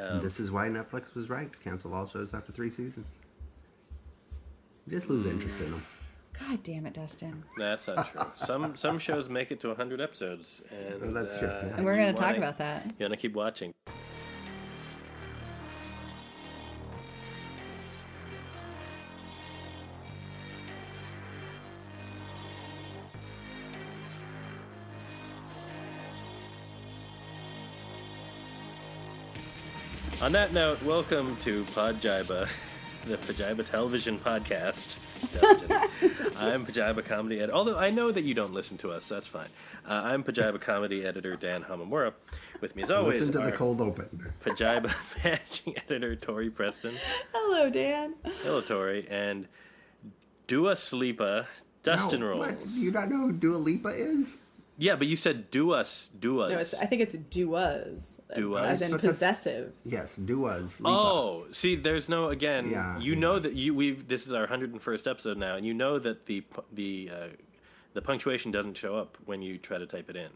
Um, this is why Netflix was right to cancel all shows after three seasons. You just lose interest in them. God damn it, Dustin. That's not true. Some some shows make it to 100 episodes, and Oh, that's true, uh, yeah. And we're going to talk about that. You want to keep watching. On that note, welcome to Podjiba, the Pajiba Television Podcast. Dustin. I'm Pajiba Comedy Editor. Although I know that you don't listen to us, so that's fine. Uh, I'm Pajiba Comedy Editor Dan Hamamura. With me as always Listen to are the cold open. Pajiba Managing Editor Tori Preston. Hello, Dan. Hello, Tori. And Dua Sleepa, Dustin No, Rolls. what? Do you not know who Dua Lipa is? Yeah, but you said do us, do us. No, it's, I think it's duas. Duas? As in Because- possessive. Yes, Dua's Lipa. Oh, see, there's no again. Yeah, you yeah. know that you we this is our 101st episode now, and you know that the the uh, the punctuation doesn't show up when you try to type it in.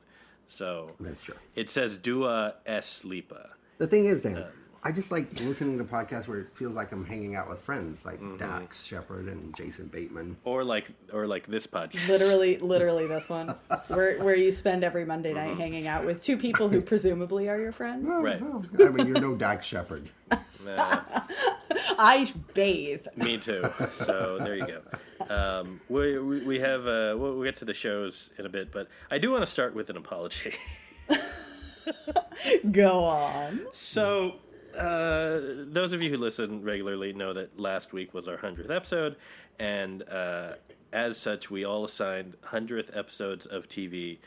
So That's true. it says Dua S Lipa. The thing is, Dan, I just like listening to podcasts where it feels like I'm hanging out with friends like Mm-hmm. Dax Shepard and Jason Bateman. Or like or like this podcast. Literally, literally this one, where where you spend every Monday night hanging out with two people who presumably are your friends. Right. I mean, you're no Dax Shepard. I bathe. me too. So there you go. Um, we, we we have uh, we'll, we'll get to the shows in a bit, but I do want to start with an apology. Go on. So, uh, those of you who listen regularly know that last week was our 100th episode, and uh, as such, we all assigned 100th episodes of TV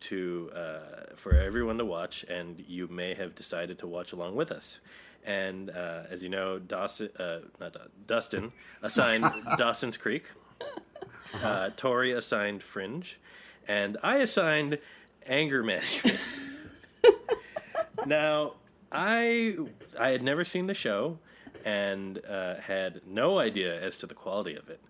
to uh, for everyone to watch, and you may have decided to watch along with us. And uh, as you know, Dawson, uh, not Dustin assigned Dawson's Creek, uh, Tori assigned Fringe, and I assigned Anger Management. Now, I I had never seen the show and uh, had no idea as to the quality of it.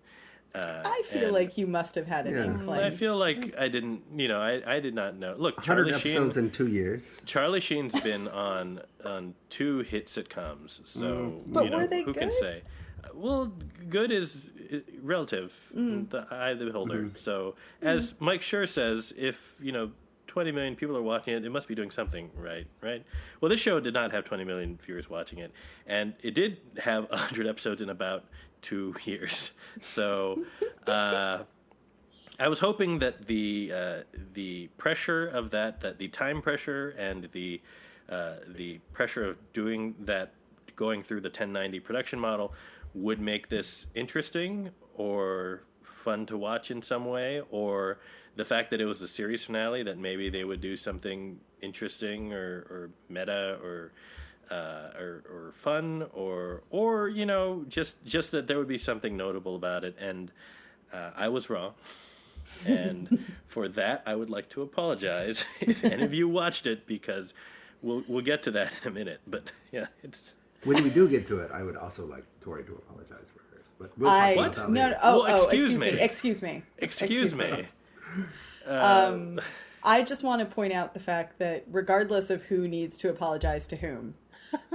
Uh, I feel like you must have had an Yeah. inkling. I feel like I didn't, you know, I, I did not know. Look, 100 Charlie Sheen. episodes in two years. Charlie Sheen's been on on two hit sitcoms, so But you know were they who can say? Uh, Well, good is uh, relative, the eye of the beholder. So, as Mike Sure says, if you know. 20 million people are watching it. It must be doing something right, right? Well, this show did not have 20 million viewers watching it, and it did have 100 episodes in about two years. So, uh, I was hoping that the uh, the pressure of that, that the time pressure and the uh, the pressure of doing that, going through the 1090 production model, would make this interesting or fun to watch in some way, or the fact that it was the series finale that maybe they would do something interesting or, or meta or. Uh, or, or fun, or or you know, just just that there would be something notable about it, and uh, I was wrong and for that I would like to apologize if any of you watched it because we'll we'll get to that in a minute. But yeah, it's When we do get to it, I would also like Tori to apologize for hers. But we'll talk I about that no, later. no oh, Well, oh excuse excuse me. me. excuse me excuse, me. I just want to point out the fact that regardless of who needs to apologize to whom,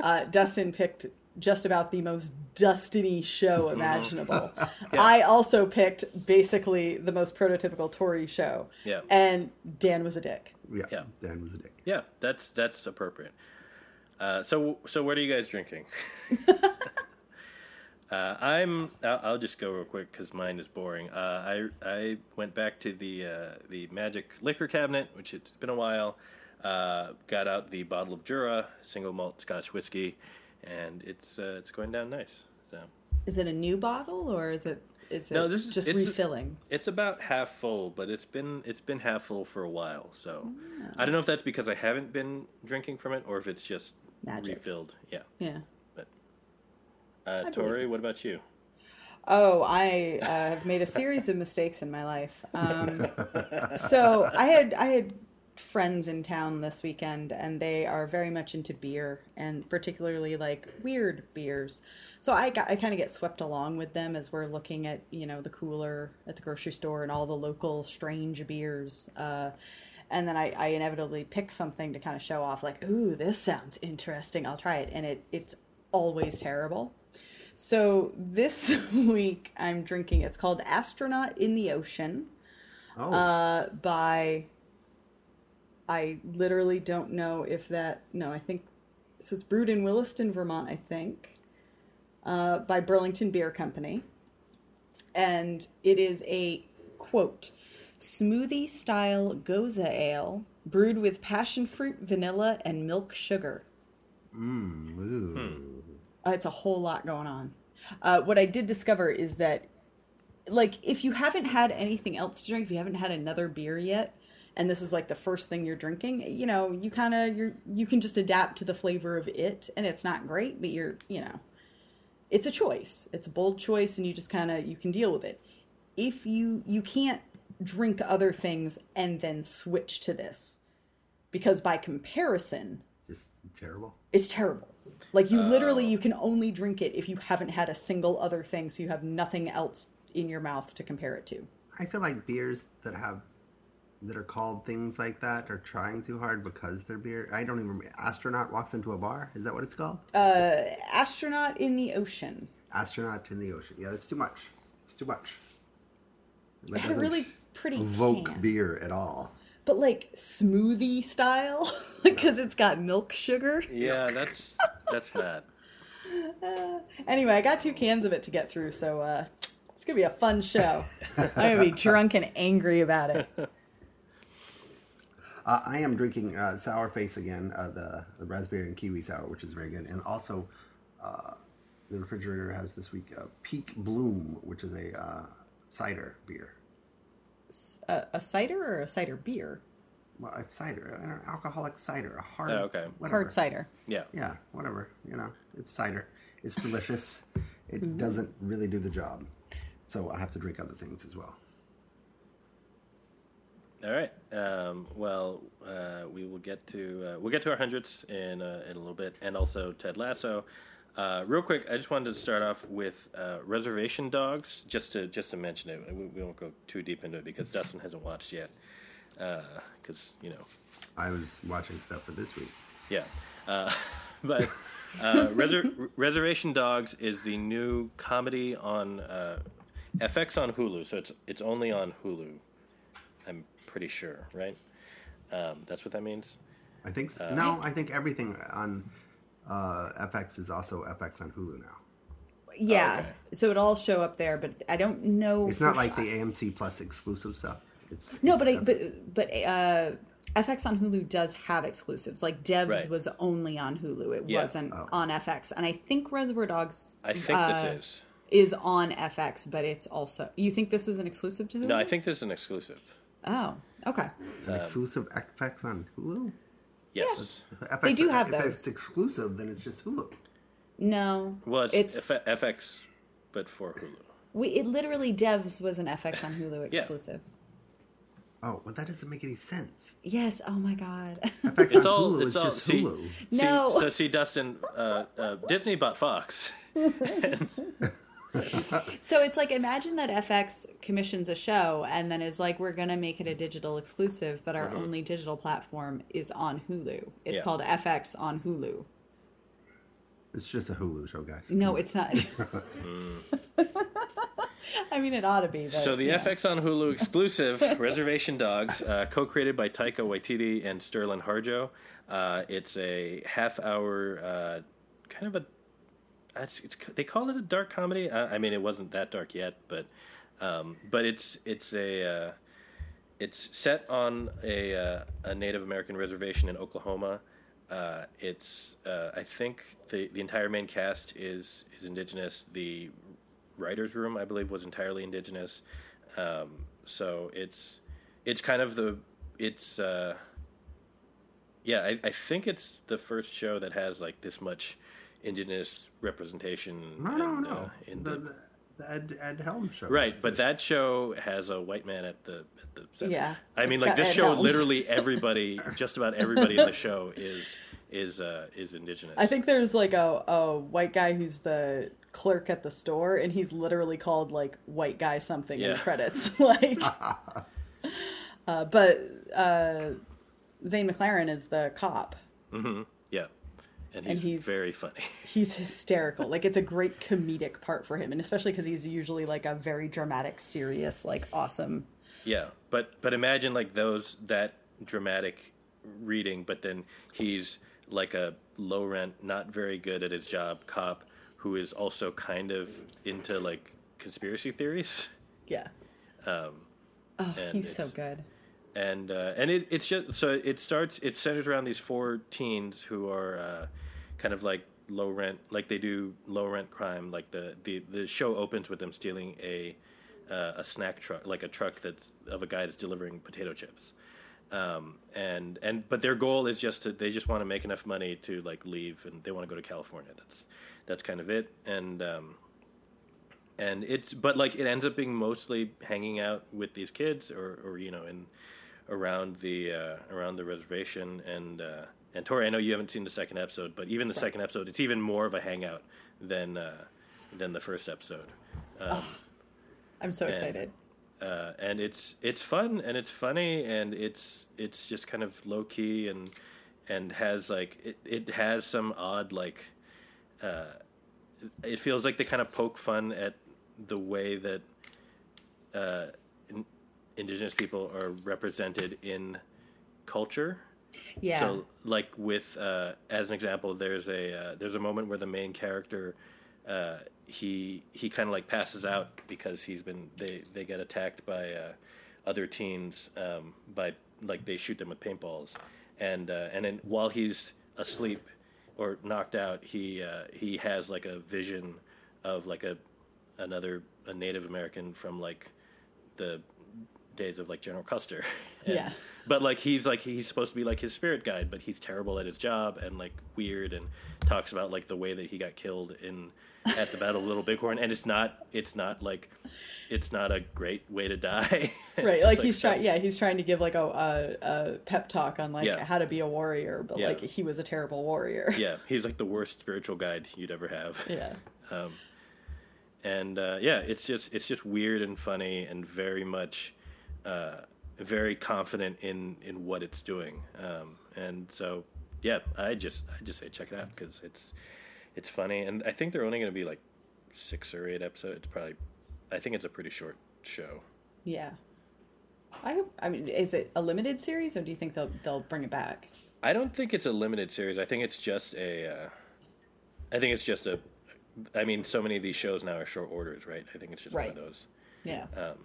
uh, Dustin picked just about the most Dustiny show imaginable. I also picked basically the most prototypical Tory show. Yeah. And Dan was a dick. Yeah, Yeah. Dan was a dick. Yeah, that's that's appropriate. Uh, so so what are you guys drinking? uh, I'm. I'll, I'll just go real quick because mine is boring. Uh, I I went back to the uh, the magic liquor cabinet, which it's been a while. Uh, got out the bottle of Jura single malt Scotch whiskey, and it's uh, it's going down nice. So Is it a new bottle or is it is it No, this is- just it's a- refilling? It's about half full, but it's been it's been half full for a while. So I don't know if that's because I haven't been drinking from it or if it's just Magic. refilled. Yeah. yeah. Uh, Tori, what about you? Oh, I uh, have made a series of mistakes in my life. Um, so I had I had friends in town this weekend, and they are very much into beer, and particularly like weird beers. So I got I kind of get swept along with them as we're looking at you know the cooler at the grocery store and all the local strange beers. Uh, and then I, I inevitably pick something to kind of show off, like, ooh, this sounds interesting. I'll try it, and it it's always terrible. So this week I'm drinking. It's called Astronaut in the Ocean Oh, uh, by. I literally don't know if that. No, I think so. It's brewed in Williston, Vermont. I think uh, by Burlington Beer Company, and it is a quote smoothie style gose ale brewed with passion fruit, vanilla, and milk sugar. mm, ooh. Uh, it's a whole lot going on. Uh, what I did discover is that, like, if you haven't had anything else to drink, if you haven't had another beer yet, and this is like the first thing you're drinking, you know, you kind of you're you can just adapt to the flavor of it, and it's not great, but you're you know, it's a choice. It's a bold choice, and you just kind of you can deal with it. If you you can't drink other things and then switch to this, because by comparison, it's terrible. it's terrible. Like you literally you can only drink it if you haven't had a single other thing, so you have nothing else in your mouth to compare it to. I feel like beers that have that are called things like that are trying too hard because they're beer. I don't even remember. Astronaut walks into a bar. Is that what it's called? Uh, Astronaut in the ocean. Astronaut in the ocean. Yeah, that's too much. It's too much. That It had a really pretty evoke can. beer at all. But like smoothie style because it's got milk sugar. Yeah, that's that's not. Anyway, I got two cans of it to get through, so uh, it's gonna be a fun show. I'm gonna be drunk and angry about it. Uh, I am drinking uh, Sour Face again, uh, the, the raspberry and kiwi sour, which is very good. And also, uh, the refrigerator has this week uh, Peak Bloom, which is a uh, cider beer. A, a cider or a cider beer? Well, a cider, an alcoholic cider, a hard, Oh, okay. whatever. Hard cider. Yeah. Yeah, whatever. You know, it's cider. It's delicious. It doesn't really do the job. So I have to drink other things as well. All right. Um, well, uh, we will get to uh, we'll get to our hundreds in uh, in a little bit, and also Ted Lasso. Uh, real quick, I just wanted to start off with uh, Reservation Dogs, just to just to mention it. We, we won't go too deep into it because Dustin hasn't watched yet. Because you know, I was watching stuff for this week. yeah. Uh, but uh, Reser- Reservation Dogs is the new comedy on uh, FX on Hulu, so it's it's only on Hulu. I'm pretty sure, right? Um, that's what that means. I think so. no. I think everything on uh, FX is also FX on Hulu now. Yeah. okay. So it all show up there, but I don't know. It's not like sure. the AMC Plus exclusive stuff. It's No, it's but I, but but uh, FX on Hulu does have exclusives. Like Devs Right. was only on Hulu; it Yeah. wasn't Oh. on FX. And I think Reservoir Dogs. I think uh, this is. is on FX, but it's also. You think this is an exclusive to Hulu? No, I think this is an exclusive. Oh, okay. an exclusive FX on Hulu. Yes. FX, They do have if those. it's exclusive, then it's just Hulu. No. Well, it's, it's F- FX, but for Hulu. we, it literally Devs was an FX on Hulu Yeah. exclusive. Oh, well, that doesn't make any sense. Yes. Oh my god. FX It's on all. Hulu It's is all. just See, Hulu. see- No. so see, Dustin. Uh, uh, Disney bought Fox. so it's like imagine that FX commissions a show and then is like, we're gonna make it a digital exclusive, but our only digital platform is on Hulu. It's Yeah. called FX on Hulu. It's just a Hulu show, guys. No, it's not. I mean, it ought to be. But, So the you know. FX on Hulu exclusive Reservation Dogs, uh, co-created by Taika Waititi and Sterlin Harjo. Uh, it's a half-hour, uh, kind of a. It's, it's, they call it a dark comedy. I, I mean, it wasn't that dark yet, but um, but it's it's a uh, it's set on a uh, a Native American reservation in Oklahoma. Uh, it's uh, I think the the entire main cast is is indigenous. The writers' room, I believe, was entirely indigenous. Um, so it's it's kind of the it's uh, yeah. I, I think it's the first show that has like this much indigenous representation. No, no, and, no. uh, in the, the, the, the Ed, Ed Helm show. Right, but that show has a white man at the at the center. Yeah, I mean, like this Ed show, Helms. literally everybody, just about everybody in the show is is uh, is indigenous. I think there's like a, a white guy who's the clerk at the store, and he's literally called like white guy something in the credits. like, Uh, but uh, Zahn McClarnon is the cop. Mm-hmm. Yeah, and he's, And he's- very funny. He's hysterical. like it's a great comedic part for him, and especially because he's usually like a very dramatic, serious, like awesome. yeah, but but imagine like those that dramatic reading, but then he's like a low rent, not very good at his job cop who is also kind of into like conspiracy theories. Yeah. Um, Oh, he's so good. and uh, and it, it's just so it starts it centers around these four teens who are uh, kind of like low rent like they do low rent crime like the the, the show opens with them stealing a uh, a snack truck like a truck that's of a guy that's delivering potato chips. Um, and and but their goal is just to they just want to make enough money to like leave and they want to go to California. That's that's kind of it. And um, and it's but like it ends up being mostly hanging out with these kids or or you know in around the uh, around the reservation. And uh, and Tori I know you haven't seen the second episode but even the second episode it's even more of a hangout than uh, than the first episode. Um, I'm so and- excited. uh, and it's it's fun and it's funny and it's it's just kind of low key and and has like it, it has some odd like uh, it feels like they kind of poke fun at the way that uh, in, indigenous people are represented in culture Yeah. so, like with uh, as an example, there's a uh, there's a moment where the main character uh, he he kind of like passes out because he's been they they get attacked by uh, other teens um, by like they shoot them with paintballs, and uh, and then while he's asleep or knocked out, he uh, he has like a vision of like a another a Native American from like the days of like General Custer. And- Yeah. But like he's like he's supposed to be like his spirit guide, but he's terrible at his job and like weird and talks about like the way that he got killed in at the Battle of Little Bighorn and it's not it's not like it's not a great way to die. right It's like he's trying yeah he's trying to give like a, a, a pep talk on like Yeah. how to be a warrior but Yeah. like he was a terrible warrior Yeah, he's like the worst spiritual guide you'd ever have. yeah Um, and uh, yeah, it's just it's just weird and funny and very much uh, very confident in in what it's doing. Um, and so yeah, I just I just say check it out because it's it's funny and I think they're only going to be like six or eight episodes. It's probably I think it's a pretty short show. yeah i i mean is it a limited series or do you think they'll they'll bring it back I don't think it's a limited series. I think it's just a. Uh, I think it's just a. I mean, so many of these shows now are short orders, right? I think it's just Right. one of those. yeah Um,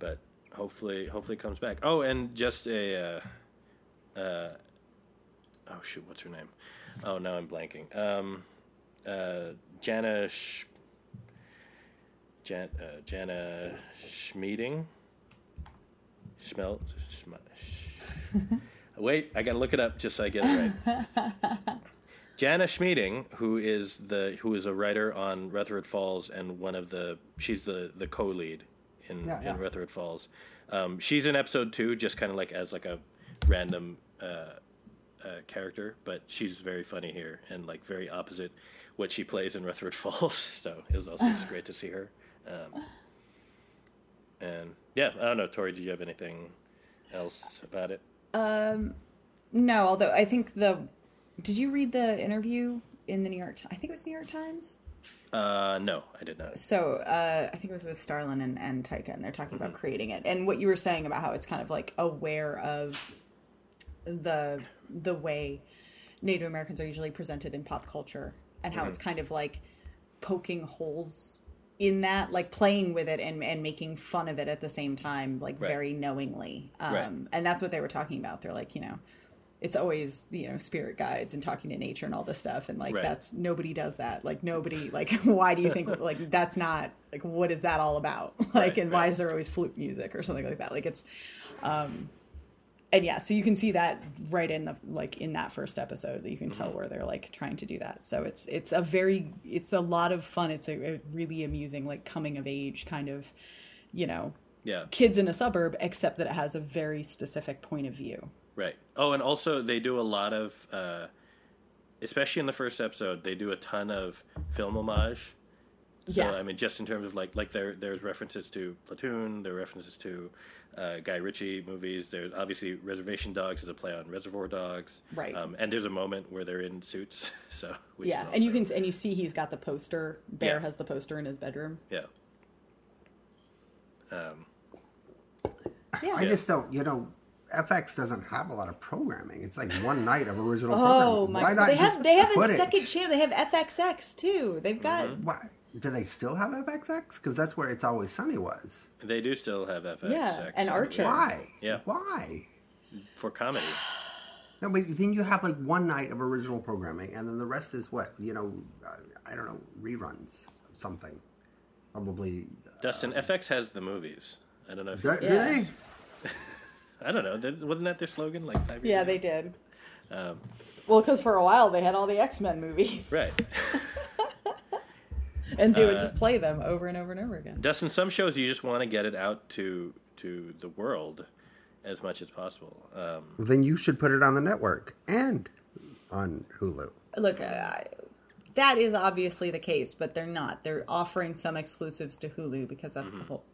but hopefully, hopefully it comes back. Oh, and just a. Uh, uh, oh shoot, what's her name? Oh, now I'm blanking. Um, uh, Jana. Sh- Jan, uh, Jana Schmieding. Schmelt. Schm- sh- Wait, I gotta look it up just so I get it right. Jana Schmieding, who is the who is a writer on Rutherford Falls and one of the she's the the co-lead in, Yeah, yeah. in Rutherford Falls. Um, she's in episode two, just kind of like as like a random uh, uh, character, but she's very funny here and like very opposite what she plays in Rutherford Falls. So it was also just great to see her. Um, and yeah, I don't know, Tori, did you have anything else about it? no although i think the did you read the interview in the new york i think it was new york times Uh, no, I did not. so uh, I think it was with Sterlin and, and Taika, and they're talking about creating it. And what you were saying about how it's kind of like aware of the the way Native Americans are usually presented in pop culture, and how it's kind of like poking holes in that, like playing with it and and making fun of it at the same time, like Right. very knowingly. Um, Right. And that's what they were talking about. They're like, you know. It's always you know spirit guides and talking to nature and all this stuff. And like Right. that's nobody does that. Like nobody like why do you think like that's not like what is that all about? Like Right, and why is there always flute music or something like that? Like it's um and yeah so you can see that right in the like in that first episode that you can Mm-hmm. tell where they're like trying to do that. So it's it's a very it's a lot of fun. It's a, a really amusing like coming of age kind of you know Yeah, kids in a suburb except that it has a very specific point of view right. Oh, and also they do a lot of, uh, especially in the first episode, they do a ton of film homage So Yeah. I mean, just in terms of like like there there's references to Platoon, there are references to uh, Guy Ritchie movies. There's obviously Reservation Dogs is a play on Reservoir Dogs, Right. Um, and there's a moment where they're in suits. So which yeah, is and you can and you see he's got the poster. Bear Yeah. has the poster in his bedroom. yeah. Um, Yeah. I just don't, you know, FX doesn't have a lot of programming. It's like one night of original Oh programming. my! Why not They have they have a it? second channel. They have FXX too. They've got Mm-hmm. Why do they still have FXX? Because that's where It's Always Sunny was. they do still have FX. Yeah, and so- Archer. Why? Yeah. Why? for comedy. No, but then you have like one night of original programming, and then the rest is what you know. uh, I don't know reruns, of something. Probably. Dustin, FX has the movies. I don't know if Do, you, do Yeah. they? I don't know. Wasn't that their slogan? Like five years yeah, ago? they did. Um, Well, because for a while they had all the X Men movies, right. and they would Uh, just play them over and over and over again. Dustin, some shows you just want to get it out to to the world as much as possible. Um, Then you should put it on the network and on Hulu. Look, uh, that is obviously the case, but they're not. They're offering some exclusives to Hulu because that's Mm-hmm. the whole.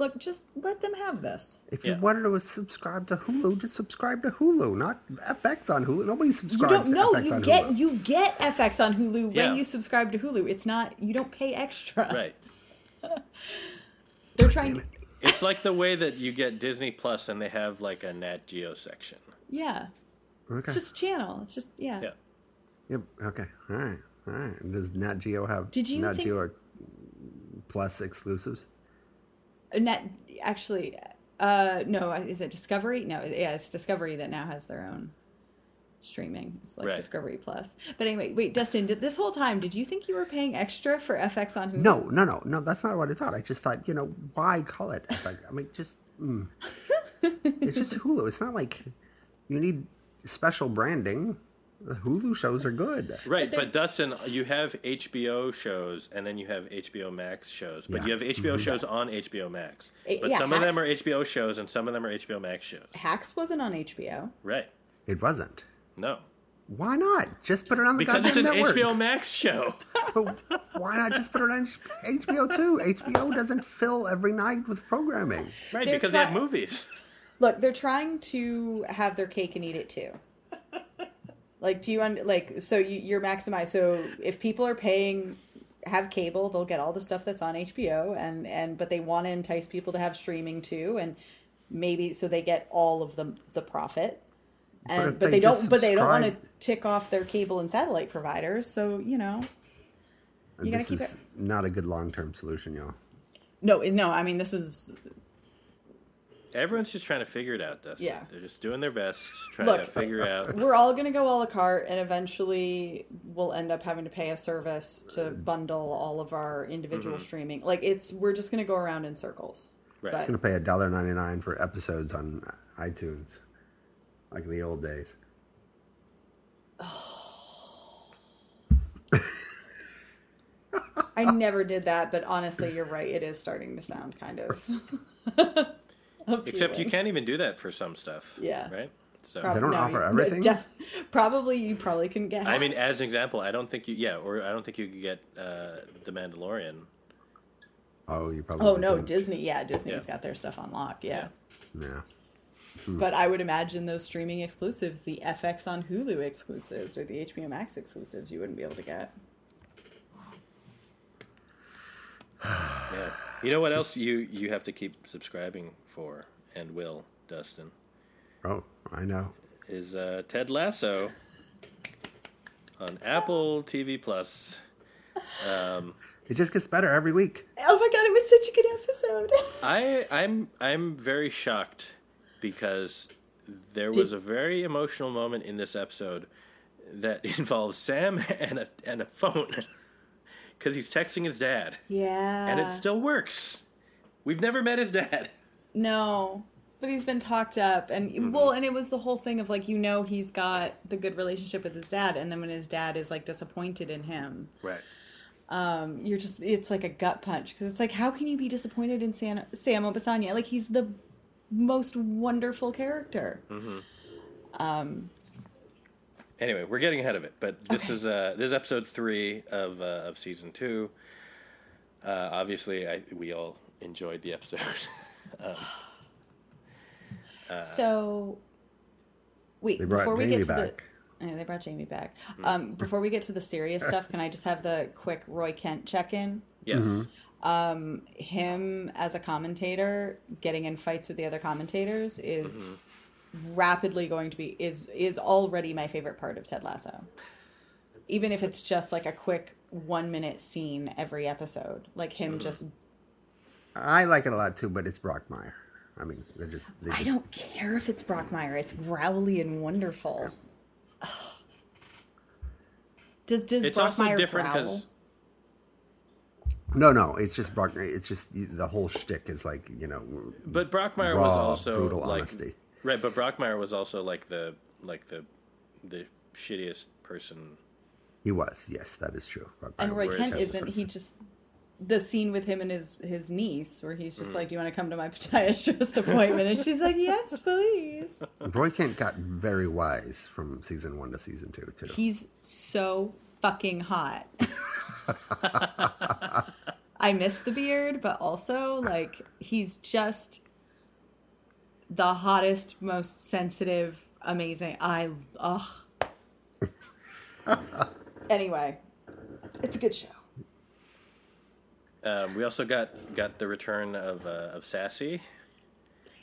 Look, just let them have this. If you Yeah. wanted to subscribe to Hulu, just subscribe to Hulu, not FX on Hulu. Nobody You subscribes don't to know. FX You on get Hulu. you get FX on Hulu when Yeah. you subscribe to Hulu. It's not you don't pay extra. right. They're trying. It's like the way that you get Disney Plus and they have like a Nat Geo section. Yeah, Okay. it's just a channel. It's just yeah. Yeah. Yep. Okay. All right. All right. Does Nat Geo have Did you Nat think- Geo or Plus exclusives? Net actually, uh, no, is it Discovery? No, yeah, it's Discovery that now has their own streaming. It's like Right. Discovery Plus. But anyway, wait, Dustin, did this whole time did you think you were paying extra for FX on Hulu? No, no, no, no. That's not what I thought. I just thought, you know, why call it FX? I mean, just mm. it's just Hulu. It's not like you need special branding. The Hulu shows are good. Right, But but, Dustin, you have HBO shows and then you have HBO Max shows, but Yeah. you have HBO shows on HBO Max. Eh, But yeah, some of them are HBO shows and some of them are HBO Max shows. Hacks wasn't on HBO. Right. It wasn't. No. Why not? Just put it on the Because it's goddamn an network. HBO Max show. But why not just put it on HBO too? HBO doesn't fill every night with programming. Right, They're because they have movies. Look, they're trying to have their cake and eat it too. Like, do you un- like? So you, you're maximized. So if people are paying, have cable, they'll get all the stuff that's on HBO, and and but they want to entice people to have streaming too, and maybe so they get all of the the profit. And if but, they they, don't. But they don't want to tick off their cable and satellite providers. So you know, You gotta this keep is it- not a good long term solution, y'all. no, no. I mean, this is Everyone's just trying to figure it out, Dustin. Yeah. They're just doing their best, trying Look, to figure out. we're all going to go a la carte and eventually we'll end up having to pay a service to bundle all of our individual mm-hmm. streaming like it's we're just going to go around in circles Right. but I'm gonna pay a dollar ninety nine for episodes on iTunes, like in the old days. i never did that but honestly you're right it is starting to sound kind of Except you can't even do that for some stuff. Yeah. Right? So. Prob- They don't offer you- everything? def- probably you probably couldn't get I mean, as an example, I don't think you, yeah, or I don't think you could get uh, The Mandalorian. Oh, you probably. oh no couldn't. disney yeah disney's Yeah. got their stuff on lock yeah. Yeah. But I would imagine those streaming exclusives, the FX on Hulu exclusives or the HBO Max exclusives, you wouldn't be able to get. Yeah. You know what else you, you have to keep subscribing for and will, Dustin, Oh, I know. is uh, Ted Lasso on Apple TV Plus. Um, It just gets better every week. Oh my god, it was such a good episode. I I'm I'm very shocked because there Did- was a very emotional moment in this episode that involves Sam and a and a phone because he's texting his dad yeah. and it still works. We've never met his dad. No. But he's been talked up and Mm-hmm. well and it was the whole thing of like you know he's got the good relationship with his dad and then when his dad is like disappointed in him Right. um you're just it's like a gut punch because it's like how can you be disappointed in Sam Sam Obisanya like he's the most wonderful character Anyway, we're getting ahead of it, but this Okay. is uh this is episode three of uh, of season two. Uh, obviously, I, we all enjoyed the episode. um, so, wait, They brought before we Jamie get to back. the. Yeah, they brought Jamie back. Hmm. Um, before we get to the serious stuff, can I just have the quick Roy Kent check in? yes. Mm-hmm. Him as a commentator getting in fights with the other commentators is Mm-hmm. rapidly going to be is is already my favorite part of Ted Lasso. Even if it's just like a quick one minute scene every episode, like him Mm-hmm. just I like it a lot too, but it's Brockmire. I mean, they're just. They I just don't care if it's Brockmire. It's growly and wonderful. Does does It's also Brockmire different growl? No, no, it's just Brockmire. It's just the whole shtick is like you know. But Brockmire was raw, also brutal like honesty. right. But Brockmire was also like the like the the shittiest person. He was, yes, that is true. Brockmire And Roy Kent isn't. He just the scene with him and his his niece, where he's Mm. just like, "Do you want to come to my podiatrist appointment?" And she's like, "Yes, please." Roy Kent got very wise from season one to season two too. He's so fucking hot. I miss the beard, but also like he's just the hottest, most sensitive, amazing. I ugh. anyway, it's a good show. Um, we also got got the return of uh, of Sassy,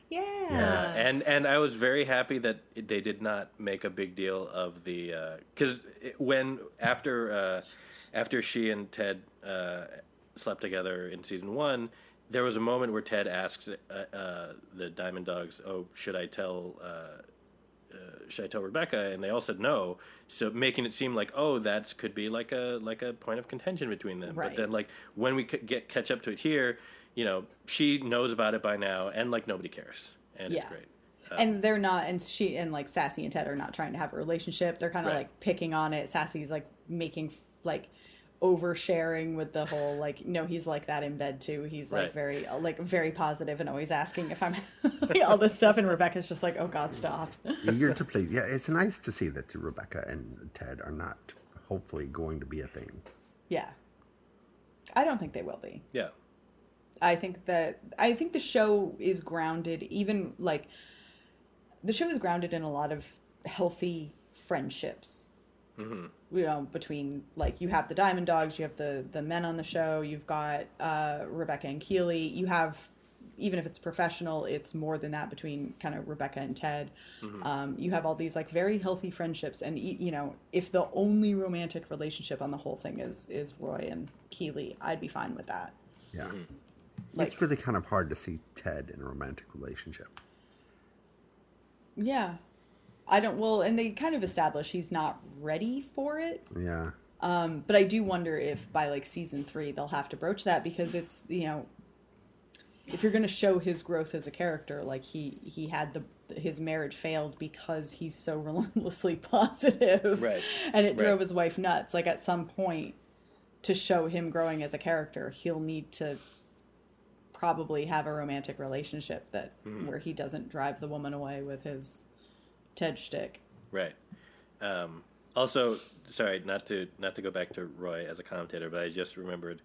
Yeah. uh, and and I was very happy that they did not make a big deal of the because when after uh, after she and Ted uh, slept together in season one, there was a moment where Ted asks uh, uh, the Diamond Dogs, "Oh, should I tell?" Uh, should I tell Rebecca? And they all said no. So making it seem like oh that could be like a like a point of contention between them. Right. But then like when we get catch up to it here, you know she knows about it by now, and like nobody cares, and it's Yeah. great. and they're not and she and like sassy and ted are not trying to have a relationship they're kind of Right. like picking on it sassy's like making like oversharing with the whole like no he's like that in bed too he's like Right. very uh, like very positive and always asking if i'm all this stuff and rebecca's just like oh god stop Eager to please. Yeah, it's nice to see that Rebecca and Ted are not hopefully going to be a thing. yeah i don't think they will be Yeah, I think that I think the show is grounded even like the show is grounded in a lot of healthy friendships. You know, between like you have the Diamond Dogs, you have the the men on the show, you've got uh, Rebecca and Keeley, you have even if it's professional, it's more than that between kind of Rebecca and Ted. Um, you have all these like very healthy friendships, and you know, if the only romantic relationship on the whole thing is is Roy and Keeley, I'd be fine with that. Yeah. Like- it's really kind of hard to see Ted in a romantic relationship. Yeah. I don't well and they kind of establish he's not ready for it. Yeah. Um, but I do wonder if by like season three they'll have to broach that because it's you know if you're gonna show his growth as a character, like he he had the his marriage failed because he's so relentlessly positive. Right. And it drove Right. his wife nuts. Like at some point to show him growing as a character, he'll need to probably have a romantic relationship that where he doesn't drive the woman away with his Ted shtick. right. Um, also, sorry, not to not to go back to Roy as a commentator, but I just remembered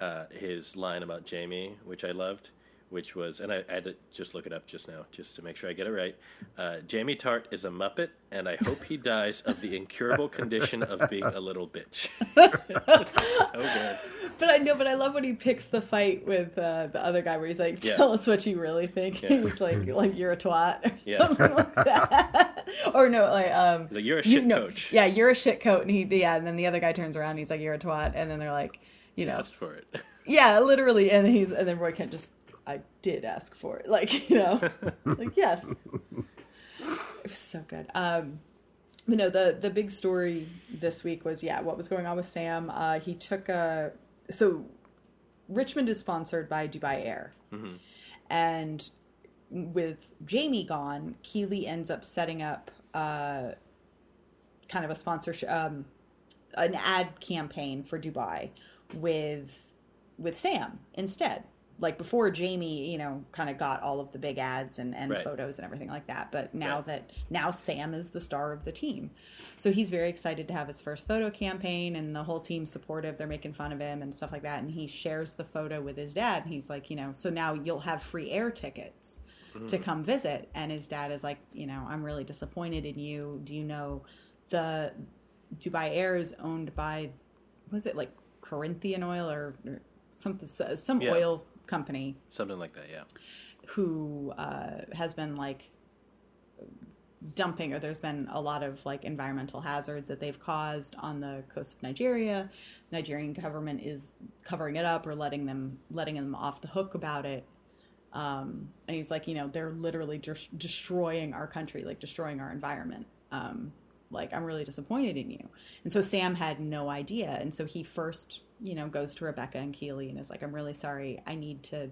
uh, his line about Jamie, which I loved, which was, and I, I had to just look it up just now, just to make sure I get it right. Uh, Jamie Tartt is a muppet, and I hope he dies of the incurable condition of being a little bitch. so good. But I know, but I love when he picks the fight with uh, the other guy, where he's like, Yeah. "Tell us what you really think." Yeah. He's like, "Like you're a twat," or Yeah. something like that. or no, like, um, Like, you're a you- shit no, coach. Yeah, you're a shit coat, and he, yeah, and then the other guy turns around, and he's like, "You're a twat," and then they're like, you know, Asked for it. yeah, literally, and then he's, and then Roy Kent just, I did ask for it, like, you know, like yes, it was so good. Um, but no, the the big story this week was yeah, what was going on with Sam? Uh, he took a so Richmond is sponsored by Dubai Air, and with Jamie gone, Keeley ends up setting up uh, kind of a sponsorship, um, an ad campaign for Dubai with with Sam instead. Like before Jamie, you know, kind of got all of the big ads and, and Right. photos and everything like that. But now Right. that now Sam is the star of the team. So he's very excited to have his first photo campaign and the whole team's supportive. They're making fun of him and stuff like that. And he shares the photo with his dad. And he's like, you know, so now you'll have free air tickets mm-hmm. to come visit. And his dad is like, you know, I'm really disappointed in you. Do you know the Dubai Air is owned by, was it like Corinthian Oil or, or something, some Yeah. oil company Something like that, yeah. who uh, has been like dumping or there's been a lot of like environmental hazards that they've caused on the coast of Nigeria. Nigerian government is covering it up or letting them letting them off the hook about it. Um, and he's like, you know, they're literally just destroying our country, like destroying our environment. Um, like, I'm really disappointed in you. And so Sam had no idea. And so he first, you know, goes to Rebecca and Keeley and is like, I'm really sorry. I need to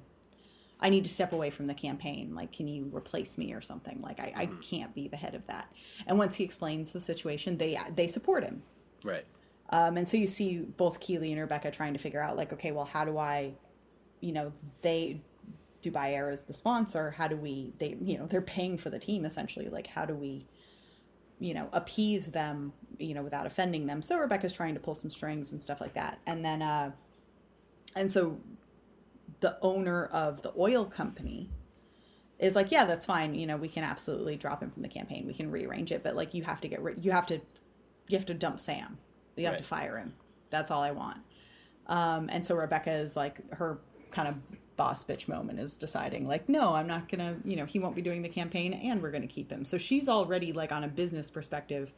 I need to step away from the campaign. Like, can you replace me or something? Like, I, I can't be the head of that. And once he explains the situation, they they support him. Right. Um, and so you see both Keeley and Rebecca trying to figure out, like, okay, well, how do I, you know, they Dubai Air is the sponsor. How do we? They, you know, they're paying for the team essentially. Like, how do we, you know, appease them, you know, without offending them? So Rebecca's trying to pull some strings and stuff like that. And then, uh, and so the owner of the oil company is like, yeah, that's fine. You know, we can absolutely drop him from the campaign. We can rearrange it, but like, you have to get rid. You have to, you have to dump Sam. You have to fire him. That's all I want. Um, and so Rebecca is like her kind of boss bitch moment is deciding like, no, I'm not gonna. You know, he won't be doing the campaign, and we're gonna keep him. So she's already like on a business perspective,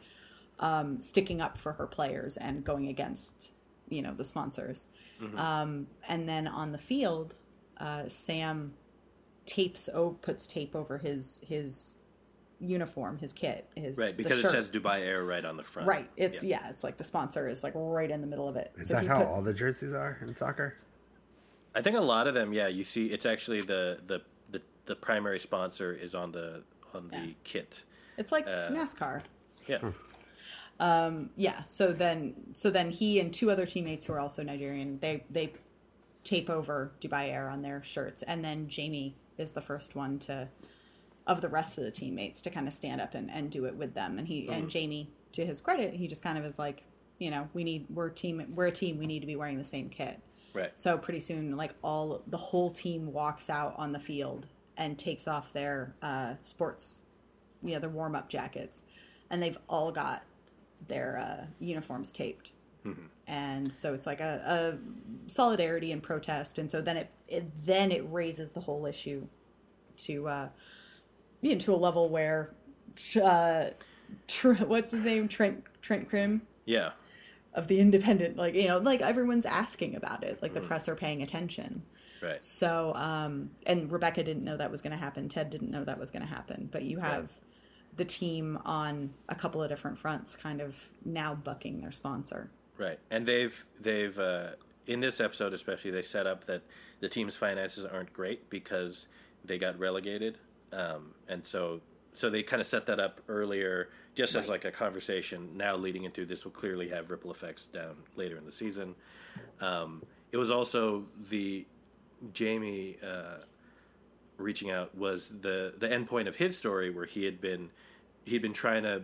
um, sticking up for her players and going against you know the sponsors. Um, and then on the field, uh, Sam tapes oh puts tape over his his uniform, his kit, his Right, because it says Dubai Air right on the front. right. It's yeah. it's like the sponsor is like right in the middle of it. Is So that he how put- all the jerseys are in soccer? I think a lot of them, yeah, you see it's actually the the the, the primary sponsor is on the on the Yeah. kit. It's like Uh, NASCAR. Yeah. Hmm. Um, yeah. So then, so then he and two other teammates who are also Nigerian, they they tape over Dubai Air on their shirts, and then Jamie is the first one to of the rest of the teammates to kind of stand up and, and do it with them. And he and mm-hmm. Jamie, to his credit, he just kind of is like, you know, we need we're team we're a team. We need to be wearing the same kit. Right. So pretty soon, like all the whole team walks out on the field and takes off their uh, sports, you know, their warm up jackets, and they've all got their uh, uniforms taped. And so it's like a, a solidarity and protest, and so then it, it then it raises the whole issue to uh, you know, to a level where uh, Tr- what's his name Trent Trent Crimm Yeah. Of the Independent, like you know, like everyone's asking about it, like the press are paying attention. Right. So, um, and Rebecca didn't know that was going to happen. Ted didn't know that was going to happen. But you have the team on a couple of different fronts, kind of now bucking their sponsor. Right. And they've they've uh, in this episode especially they set up that the team's finances aren't great because they got relegated, um, and so so they kind of set that up earlier just as like a conversation. Now leading into this will clearly have ripple effects down later in the season. Um, it was also the Jamie uh, reaching out was the the end point of his story where he had been he'd been trying to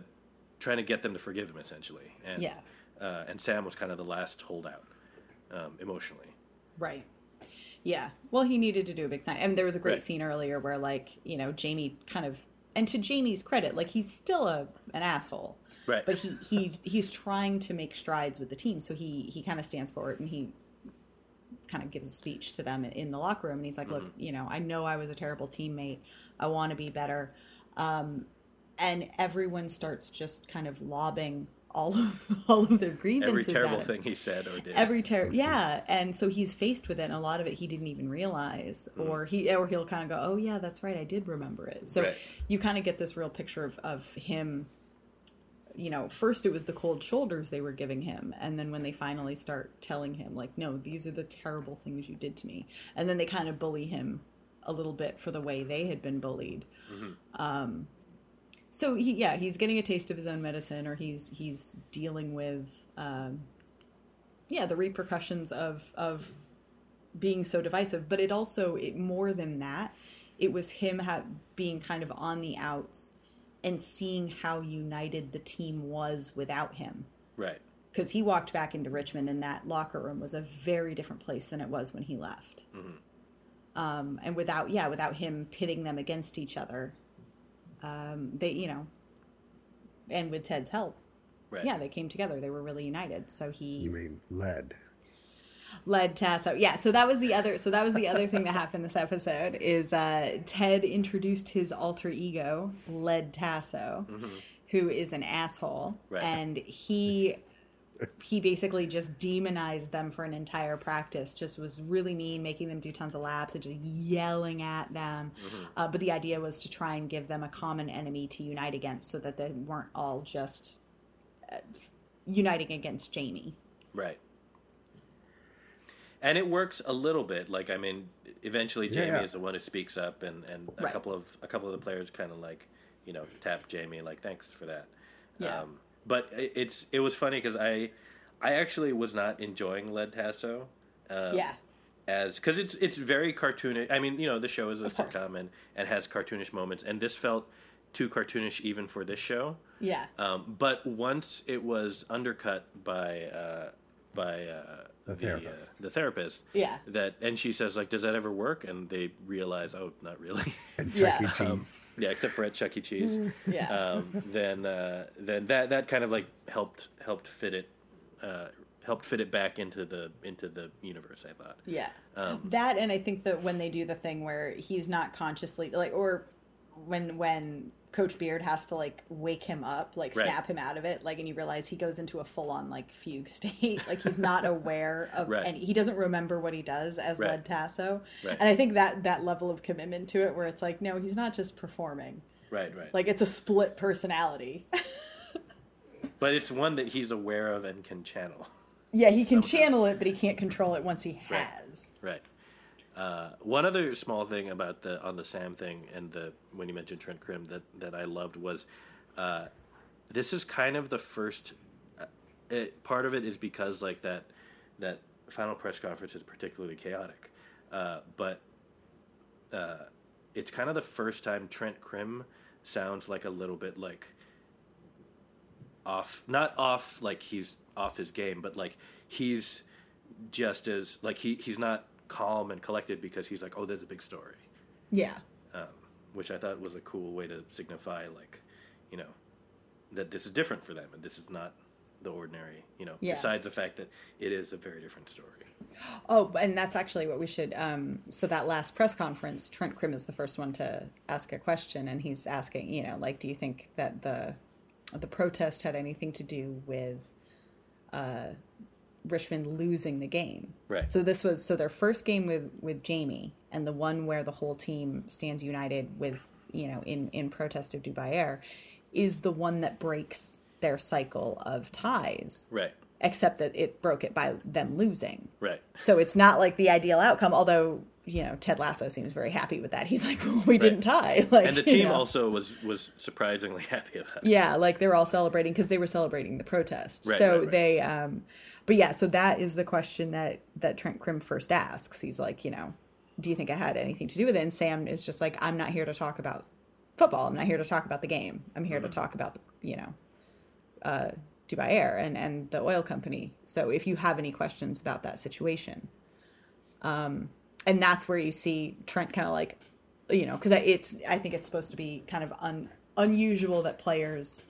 trying to get them to forgive him essentially, and Yeah. uh, and Sam was kind of the last holdout um, emotionally. Right. Yeah. Well, he needed to do a big sign. I mean, there was a great Right. scene earlier where, like, you know, Jamie kind of, and to Jamie's credit, like, he's still a an asshole. Right. But he, he he's trying to make strides with the team, so he he kind of stands forward and he kind of gives a speech to them in the locker room, and he's like, "Look, you know, I know I was a terrible teammate. I want to be better." Um, and everyone starts just kind of lobbing all of all of their grievances. Every terrible thing he said or did. every terrible, mm-hmm. yeah and so he's faced with it and a lot of it he didn't even realize mm-hmm. or he or he'll kind of go oh yeah that's right i did remember it so Right. you kind of get this real picture of, of him you know first it was the cold shoulders they were giving him and then when they finally start telling him like no these are the terrible things you did to me and then they kind of bully him a little bit for the way they had been bullied mm-hmm. um, so he, yeah, he's getting a taste of his own medicine, or he's he's dealing with, um, yeah, the repercussions of of being so divisive. But it also it more than that, it was him ha- being kind of on the outs and seeing how united the team was without him. Right. Because he walked back into Richmond, and that locker room was a very different place than it was when he left. Um, and without, yeah, without him pitting them against each other, um, they, you know, and with Ted's help, Right. yeah, they came together. They were really united. So he You mean led led Tasso. Yeah, so that was the other. So that was the other thing that happened this episode is uh, Ted introduced his alter ego, Led Tasso, who is an asshole, Right. and he he basically just demonized them for an entire practice. Just was really mean, making them do tons of laps and just yelling at them. Uh, but the idea was to try and give them a common enemy to unite against, so that they weren't all just uh, uniting against Jamie. Right. And it works a little bit. Like I mean, eventually Jamie Yeah. is the one who speaks up, and and a Right. couple of a couple of the players kind of like you know tap Jamie like thanks for that. Yeah. Um, but it, it's it was funny because I I actually was not enjoying Led Tasso. Um, yeah. as because it's it's very cartoonish. I mean, you know, the show is a sitcom and, and has cartoonish moments, and this felt too cartoonish even for this show. Yeah. Um, but once it was undercut by uh, by uh, The uh, therapist. the therapist, Yeah. that and she says like, "Does that ever work?" And they realize, "Oh, not really." And Yeah. Chuck E. Cheese. yeah, except for at Chuck E. Cheese. Yeah. Um, then uh, then that that kind of like helped helped fit it uh, helped fit it back into the into the universe. I thought. Yeah. Um, that and I think that when they do the thing where he's not consciously like or when when Coach Beard has to like wake him up, like Right. snap him out of it, like and you realize he goes into a full on like fugue state. like he's not aware of Right. and he doesn't remember what he does as Right. Led Tasso. Right. And I think that that level of commitment to it where it's like, no, he's not just performing. Right, right. Like it's a split personality. but it's one that he's aware of and can channel. yeah, he can channel it, but he can't control it once he has. Right. Uh, one other small thing about the on the Sam thing and the when you mentioned Trent Crimm that that I loved was uh, this is kind of the first uh, it, part of it is because like that that final press conference is particularly chaotic, uh, but uh, it's kind of the first time Trent Crimm sounds like a little bit like off not off like he's off his game but like he's just as like he he's not calm and collected because he's like oh there's a big story Yeah. um, which i thought was a cool way to signify like you know that this is different for them and this is not the ordinary you know Yeah. besides the fact that it is a very different story Oh, and that's actually what we should. Um, so that last press conference, Trent Crimm is the first one to ask a question, and he's asking, you know, like, do you think that the the protest had anything to do with uh, Richmond losing the game? Right. So this was so their first game with with Jamie, and the one where the whole team stands united with, you know, in in protest of Dubai Air, is the one that breaks their cycle of ties. right Except that it broke it by them losing. right So it's not like the ideal outcome, although, you know, Ted Lasso seems very happy with that. He's like, well, we didn't tie. Like, and the you team know. also was was surprisingly happy about it Yeah, like they were all celebrating because they were celebrating the protest. Right, so right, right. they, um, but yeah, so that is the question that, that Trent Crimm first asks. He's like, you know, do you think I had anything to do with it? And Sam is just like, I'm not here to talk about football. I'm not here to talk about the game. I'm here Mm-hmm. to talk about, the, you know, uh, Dubai Air and, and the oil company. So if you have any questions about that situation, um, and that's where you see Trent kind of like, you know, because it's I think it's supposed to be kind of un, unusual that players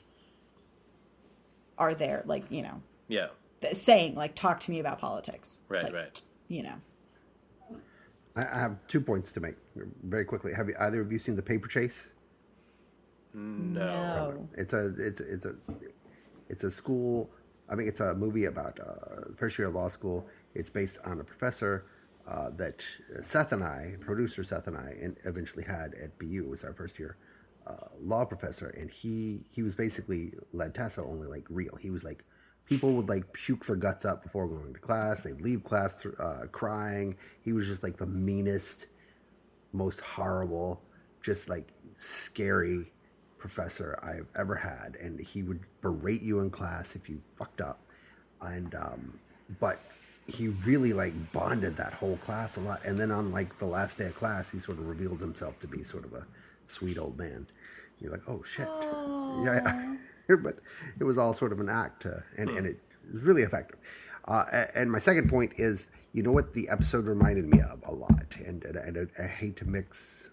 are there, like you know, yeah saying like, talk to me about politics, right Like, right You know, I, I have two points to make very quickly. Have you, either of you seen the Paper Chase? no, no, It's a it's it's a it's a school. I mean, it's a movie about uh, first year of law school. It's based on a professor uh, that Seth and I, producer Seth and I, and eventually had at BU. It was our first year uh, law professor, and he he was basically Led Tasso, only like real. He was like people would like puke their guts up before going to class. They'd leave class uh, crying. He was just like the meanest, most horrible, just like scary professor I've ever had, and he would berate you in class if you fucked up. And um, but he really like bonded that whole class a lot. And then on like the last day of class, he sort of revealed himself to be sort of a sweet old man. You're like, oh shit, yeah. But it was all sort of an act, uh, and and it was really effective. Uh, and my second point is, you know what the episode reminded me of a lot, and, and, and I, I hate to mix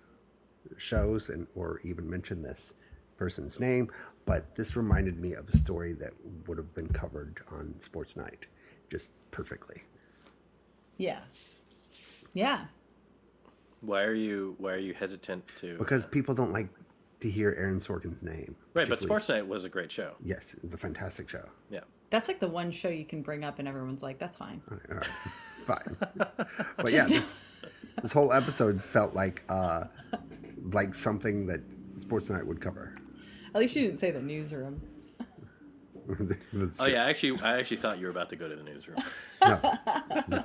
shows and or even mention this person's name, but this reminded me of a story that would have been covered on Sports Night just perfectly. Yeah. Yeah. Why are you Why are you hesitant to? Because people don't like to hear Aaron Sorkin's name. right, but particularly- Sports Night was a great show. Yes, it was a fantastic show. Yeah. That's like the one show you can bring up and everyone's like, that's fine. All right, fine. but yeah, this, this whole episode felt like uh, like something that Sports Night would cover. At least you didn't say the newsroom. Oh true. yeah, actually, I actually thought you were about to go to the newsroom. No, no.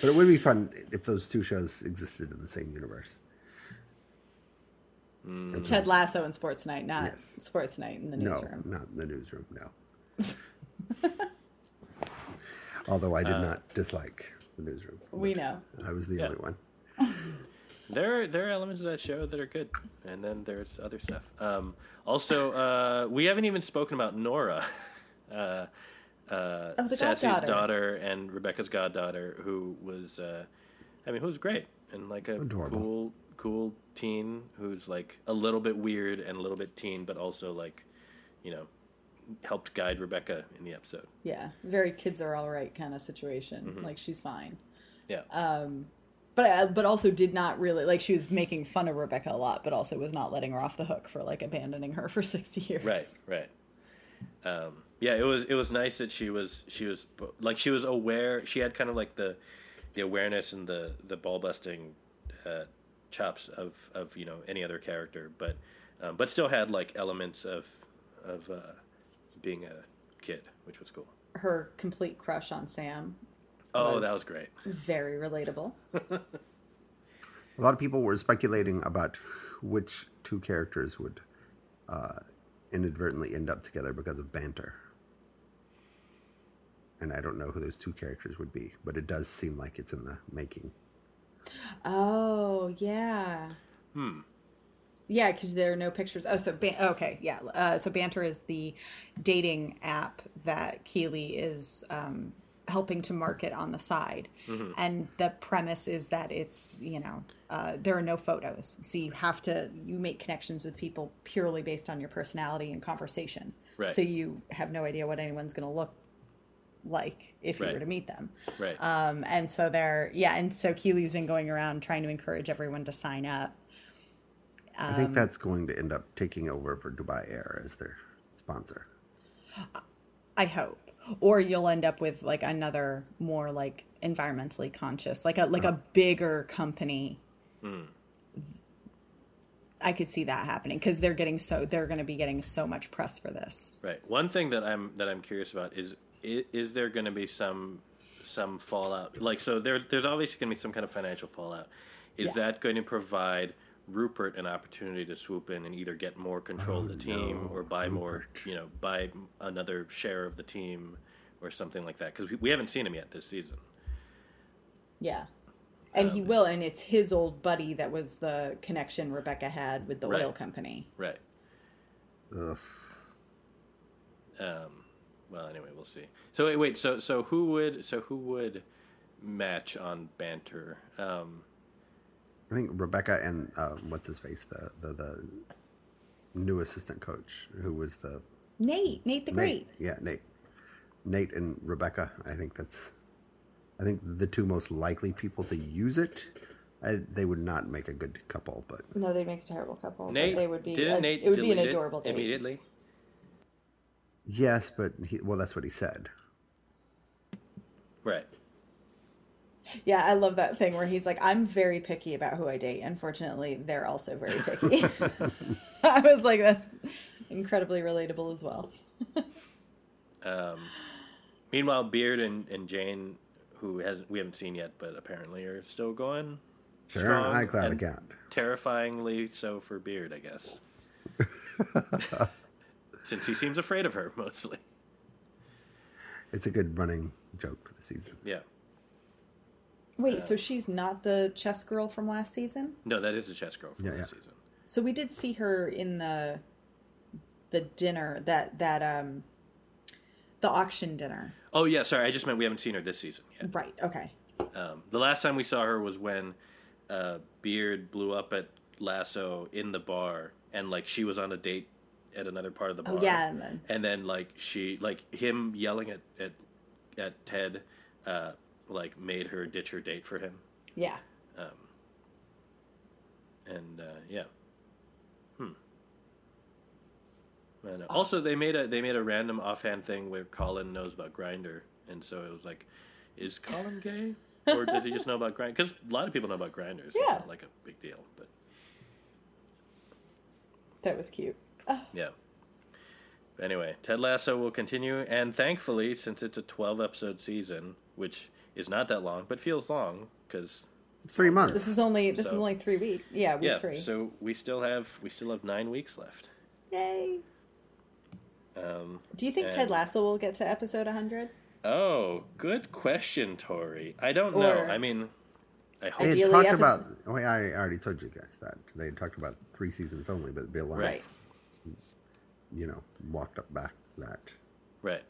But it would be fun if those two shows existed in the same universe. And so- Ted Lasso and Sports Night, not Yes. Sports Night in the newsroom. no, newsroom. not in the newsroom. No. Although I did not dislike the newsroom. We know. I was the Yeah. only one. There, are, there are elements of that show that are good, and then there's other stuff. Um, also, uh, we haven't even spoken about Nora, uh, uh, Oh, the Sassy's goddaughter. daughter and Rebecca's goddaughter, who was, uh, I mean, who was great and like a Adorable. cool, cool teen who's like a little bit weird and a little bit teen, but also like, you know, helped guide Rebecca in the episode. Yeah. Very kids are all right kind of situation. Mm-hmm. Like she's fine. Yeah, Um, But uh, but also did not really like she was making fun of Rebecca a lot, but also was not letting her off the hook for like abandoning her for sixty years. right, right. Um, yeah, it was it was nice that she was she was like she was aware. She had kind of like the the awareness and the the ball busting uh, chops of of you know any other character, but um, but still had like elements of of uh, being a kid, which was cool. Her complete crush on Sam. Oh, that Was- was great. Very relatable. A lot of people were speculating about which two characters would uh, inadvertently end up together because of banter. And I don't know who those two characters would be, but it does seem like it's in the making. Oh yeah. Hmm. Yeah, because there are no pictures. Oh, so ban- okay, yeah. Uh, so Banter is the dating app that Keeley is um, helping to market on the side, and the premise is that it's you know uh, there are no photos, so you have to you make connections with people purely based on your personality and conversation. Right. So you have no idea what anyone's going to look like if you Right. were to meet them. Right. Um, and so they're yeah, and so Keeley's been going around trying to encourage everyone to sign up. I think um, that's going to end up taking over for Dubai Air as their sponsor. I hope. Or you'll end up with like another more like environmentally conscious, like a like a uh-huh. bigger company. Hmm. I could see that happening because they're getting so they're going to be getting so much press for this. Right. One thing that I'm that I'm curious about is is, is there going to be some some fallout? Like so there there's obviously going to be some kind of financial fallout. Is Yeah. that going to provide Rupert an opportunity to swoop in and either get more control of the team or buy more, you know, buy another share of the team or something like that? Because we, we haven't seen him yet this season. Yeah. And he will, and it's his old buddy that was the connection Rebecca had with the Right. oil company. Right. Ugh. Um, well, anyway, we'll see. So wait, wait. So so who would so who would match on banter? Um, I think Rebecca and uh, what's his face, the, the the new assistant coach, who was the Nate, Nate the Great. Nate. Yeah, Nate. Nate and Rebecca. I think that's. I think the two most likely people to use it. I, they would not make a good couple, but No, they'd make a terrible couple. Nate but they would be. didn't a- Nate it would be an delete it adorable date. immediately. Yes, but he, well, that's what he said. Right. Yeah, I love that thing where he's like, I'm very picky about who I date. Unfortunately, they're also very picky. I was like, that's incredibly relatable as well. Um, meanwhile, Beard and, and Jane, who has we haven't seen yet, but apparently are still going. Sure, strong an iCloud account. Terrifyingly so for Beard, I guess. Since he seems afraid of her mostly. It's a good running joke for the season. Yeah. Wait, so she's not the chess girl from last season? No, that is the chess girl from Yeah, last yeah. season. So we did see her in the the dinner that that um the auction dinner. Oh yeah, sorry. I just meant we haven't seen her this season yet. Right. Okay. Um, the last time we saw her was when uh, Beard blew up at Lasso in the bar, and like she was on a date at another part of the bar. Oh yeah, and then and then like she like him yelling at at, at Ted, uh, like made her ditch her date for him, yeah. Um, and uh, yeah. Hmm. And, also, they made a they made a random offhand thing where Colin knows about Grindr, and so it was like, is Colin gay, or does he just know about Grindr? Because a lot of people know about Grindrs. so Yeah. it's not like a big deal. But That was cute. Yeah. Anyway, Ted Lasso will continue, and thankfully, since it's a twelve episode season, which is not that long but feels long because It's three months. This is only this is only three weeks. Yeah, week yeah, three. so we still have we still have nine weeks left. Yay. Um, Do you think And- Ted Lasso will get to episode 100? Oh, good question, Tori. I don't know. I mean, I they hope. had Ideally, talked episode- about. Oh, I already told you guys that they talked about three seasons only, but Bill Right. Lawrence, you know, walked up back that. Right.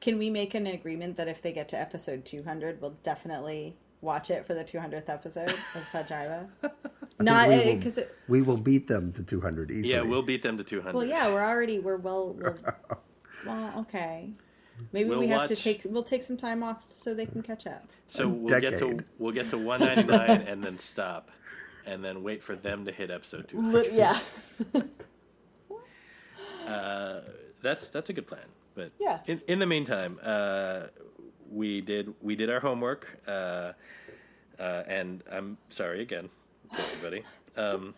Can we make an agreement that if they get to episode 200, we'll definitely watch it for the 200th episode of Pajiva? Not we because it. We will beat them to 200 easily. Yeah, we'll beat them to 200. Well, yeah, we're already we're well. We're, well, okay. Maybe We'll we have to take we'll take some time off so they can catch up. So we'll get to we'll get to 199 and then stop, and then wait for them to hit episode 200. yeah. Uh, that's that's a good plan. But Yeah. in, in the meantime, uh, we did we did our homework, uh, uh, and I'm sorry again, everybody. Um,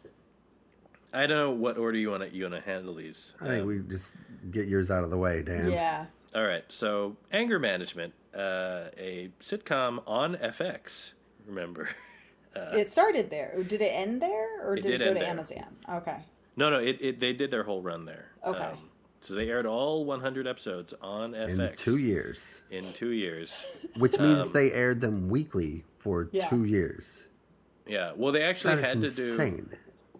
I don't know what order you want to you want to handle these. I think Um, we just get yours out of the way, Dan. Yeah. All right, so anger management, uh, a sitcom on FX. Remember? it started there. Did it end there, or It did, did it go to there. Amazon? Okay. No, no, it, it they did their whole run there. Um, Okay. so they aired all 100 episodes on FX In two years, In two years. which means Um, they aired them weekly for Yeah. two years. Yeah. Well, they actually That had is to do. insane.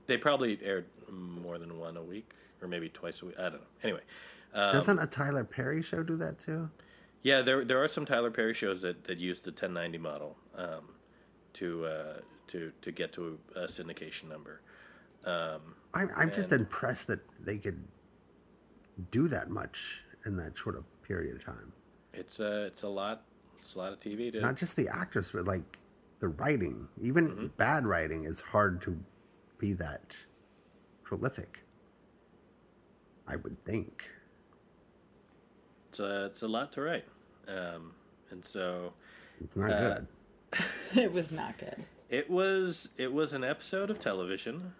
They probably aired more than one a week, or maybe twice a week. I don't know. Anyway, um, Doesn't a Tyler Perry show do that too? yeah, there there are some Tyler Perry shows that, that use the 1090 model um, to uh, to to get to a, syndication number. Um, I'm, I'm just impressed that they could do that much in that short of period of time. it's a it's a lot. It's a lot of TV to. Not just the actors, but like the writing. Even Mm-hmm. bad writing is hard to be that prolific. I would think. It's a, it's a lot to write, um, and so It's not Uh, good. it was not good. It was it was an episode of television,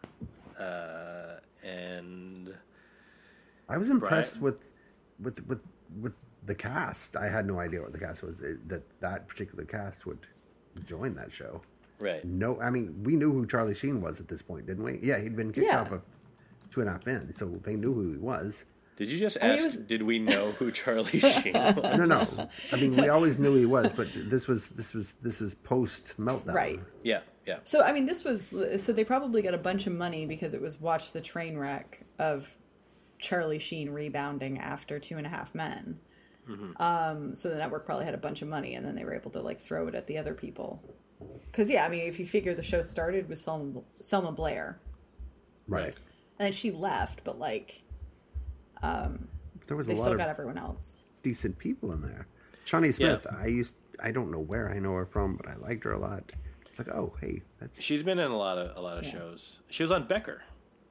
uh, and I was impressed Brian- with with with with the cast. I had no idea what the cast was. That that particular cast would join that show. right, No, I mean we knew who Charlie Sheen was at this point, didn't we? Yeah, he'd been kicked Yeah. off of Two and a Half Men, so they knew who he was. did you just I mean, ask? was- Did we know who Charlie Sheen was? No, no. I mean, we always knew he was, but this was this was this was post meltdown. Right. Yeah, yeah, So I mean, this was so they probably got a bunch of money because it was watch the train wreck of Charlie Sheen rebounding after Two and a Half Men. Um, so the network probably had a bunch of money, and then they were able to like throw it at the other people. Because yeah, I mean, if you figure the show started with Selma, Selma Blair, Right. and then she left, but like There was they a lot still of got everyone else. decent people in there. Shawnee Smith, I used I don't know where I know her from, but I liked her a lot. It's like, oh, hey, that's she's been in a lot of a lot of Yeah. shows. She was on Becker.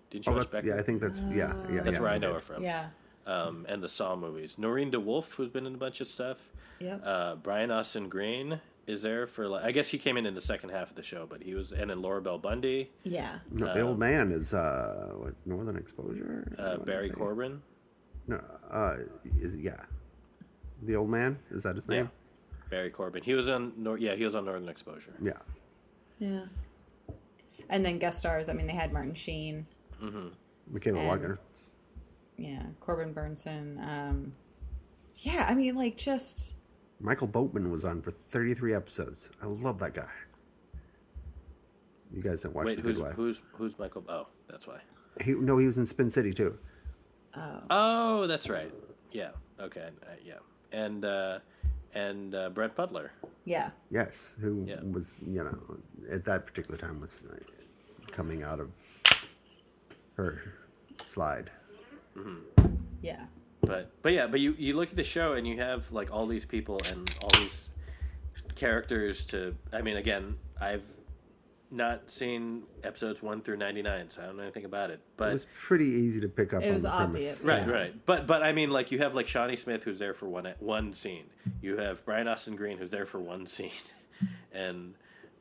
Didn't she oh, watch Becker? yeah. I think that's yeah, yeah. That's yeah, where I did. know her from. Yeah. Um, and the Saw movies. Noureen DeWulf, who's been in a bunch of stuff. Yep. Uh, Brian Austin Green is there for like. I guess he came in in the second half of the show, but he was and then Laura Bell Bundy, Yeah. No, the old man is uh, what, Northern Exposure. Uh, Barry. Corbin. No, uh, is yeah, the old man is that his Yeah, name? Barry Corbin. He was on. Nor- yeah, he was on Northern Exposure. Yeah. Yeah. And then guest stars. I mean, they had Martin Sheen. Michaela And- Wagner. Yeah, Corbin Bernsen. Um, yeah, I mean, like just Michael Boatman was on for 33 episodes. I love that guy. You guys didn't watch Wait, The who's Good Wife. who's who's Michael? Oh, that's why. He, no, he was in Spin City too. Oh, that's right. Yeah. Okay. Uh, yeah. And uh, and uh, Brett Butler. Yeah. Yes, who Yeah. was you know at that particular time was uh, coming out of her slide. Yeah. But but yeah, but you you look at the show and you have like all these people and all these characters to. I mean, again, I've not seen episodes one through ninety nine, so I don't know anything about it. But It was pretty easy to pick up. It on was the obvious. premise. Right, Yeah. right. But but I mean, like you have like Shawnee Smith who's there for one one scene. You have Brian Austin Green who's there for one scene, and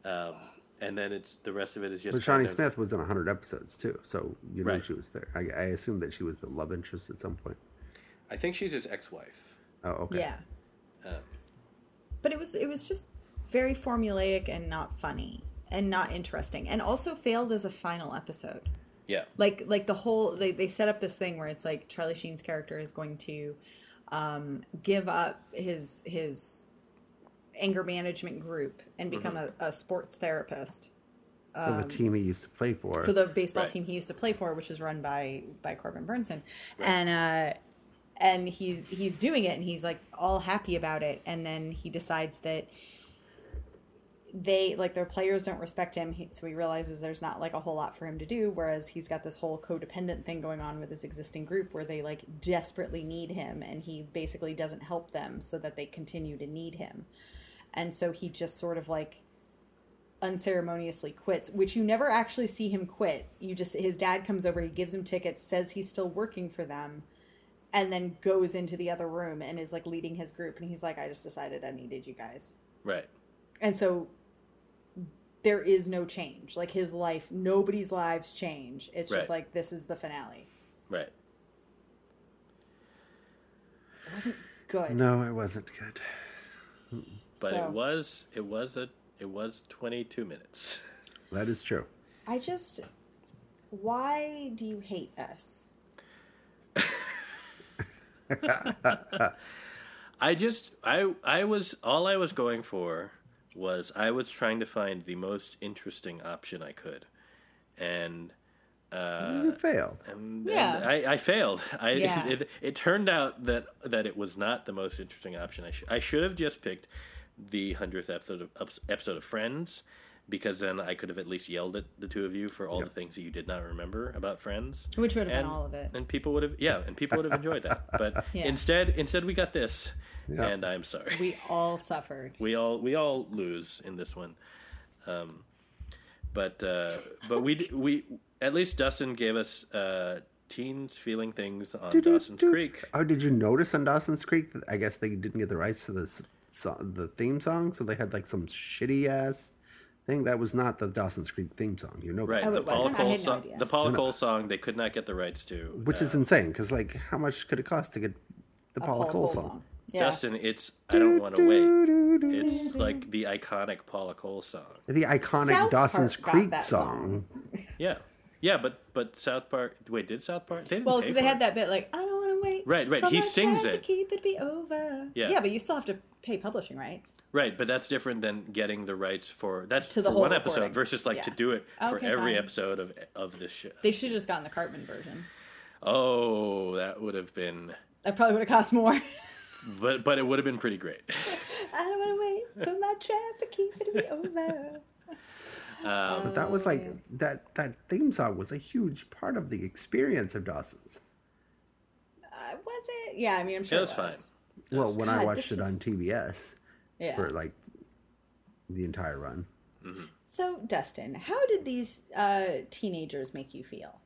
um, and then it's the rest of it is just. But Shawnee kind of- Smith was in 100 episodes too, so you know Right. she was there. I, I assume that she was the love interest at some point. I think she's his ex-wife. Oh, okay. Yeah. Um, But it was it was just very formulaic and not funny and not interesting and also failed as a final episode. yeah, Like like the whole they, they set up this thing where it's like Charlie Sheen's character is going to um, give up his his anger management group and become a, a sports therapist For the team he used to play for. Um, for the baseball Right. team he used to play for, which was run by by Corbin Bernsen, and uh, and he's he's doing it, and he's like all happy about it, and then he decides that they like their players don't respect him, he, so he realizes there's not like a whole lot for him to do. Whereas he's got this whole codependent thing going on with his existing group, where they like desperately need him, and he basically doesn't help them, so that they continue to need him, and so he just sort of like unceremoniously quits, which you never actually see him quit. You just his dad comes over, he gives him tickets, says he's still working for them, and then goes into the other room and is like leading his group and he's like I just decided I needed you guys. right. And so there is no change. Like his life, nobody's lives change. It's just like this is the finale. Right. It wasn't good. no, it wasn't good. But So, it was it was a it was 22 minutes. That is true. I just why do you hate us? I just I I was all I was going for was I was trying to find the most interesting option I could. And uh you failed. and, Yeah. and I, I failed. I Yeah. it, it turned out that that it was not the most interesting option. I sh- I should have just picked the hundredth episode of episode of Friends because then I could have at least yelled at the two of you for all the things that you did not remember about Friends. Which would have and, been all of it. and people would have yeah, and people would have enjoyed that. But Yeah. instead, instead we got this, Yeah. and I'm sorry. We all suffered. We all we all lose in this one, um, but uh, but we we at least Dustin gave us uh, teens feeling things on Dawson's Creek. Oh, did you notice on Dawson's Creek that I guess they didn't get the rights to this song, the theme song, so they had like some shitty ass thing that was not the Dawson's Creek theme song. You know. Right, Oh, the it Paula Cole no song. idea. the Paula Cole song they could not get the rights to. which Uh, is insane because like how much could it cost to get the A Paula Paul Cole, Cole song? Yeah. Dustin. It's I don't want to wait. It's like the iconic Paula Cole song. The iconic South Dawson's Park Creek that song. Yeah, yeah, but but South Park. Wait, did South Park? They didn't Well, because they had it. that bit like I don't want to wait. Right, right, he sings it. To keep it be over. Yeah. yeah, but you still have to pay publishing rights. Right, but that's different than getting the rights for that's To the for whole one episode versus like to do it for Okay, every fine. episode of of this show. They should have just gotten the Cartman version. Oh, that would have been, That probably would have cost more. but but it would have been pretty great. I don't want to wait for my traffic keep it be over. Um, But that was like that that theme song was a huge part of the experience of Dawson's. Uh, was it? Yeah, I mean, I'm sure It it was fine. Well, when I watched it on TBS Yeah. for like the entire run. So, Dustin, how did these uh, teenagers make you feel?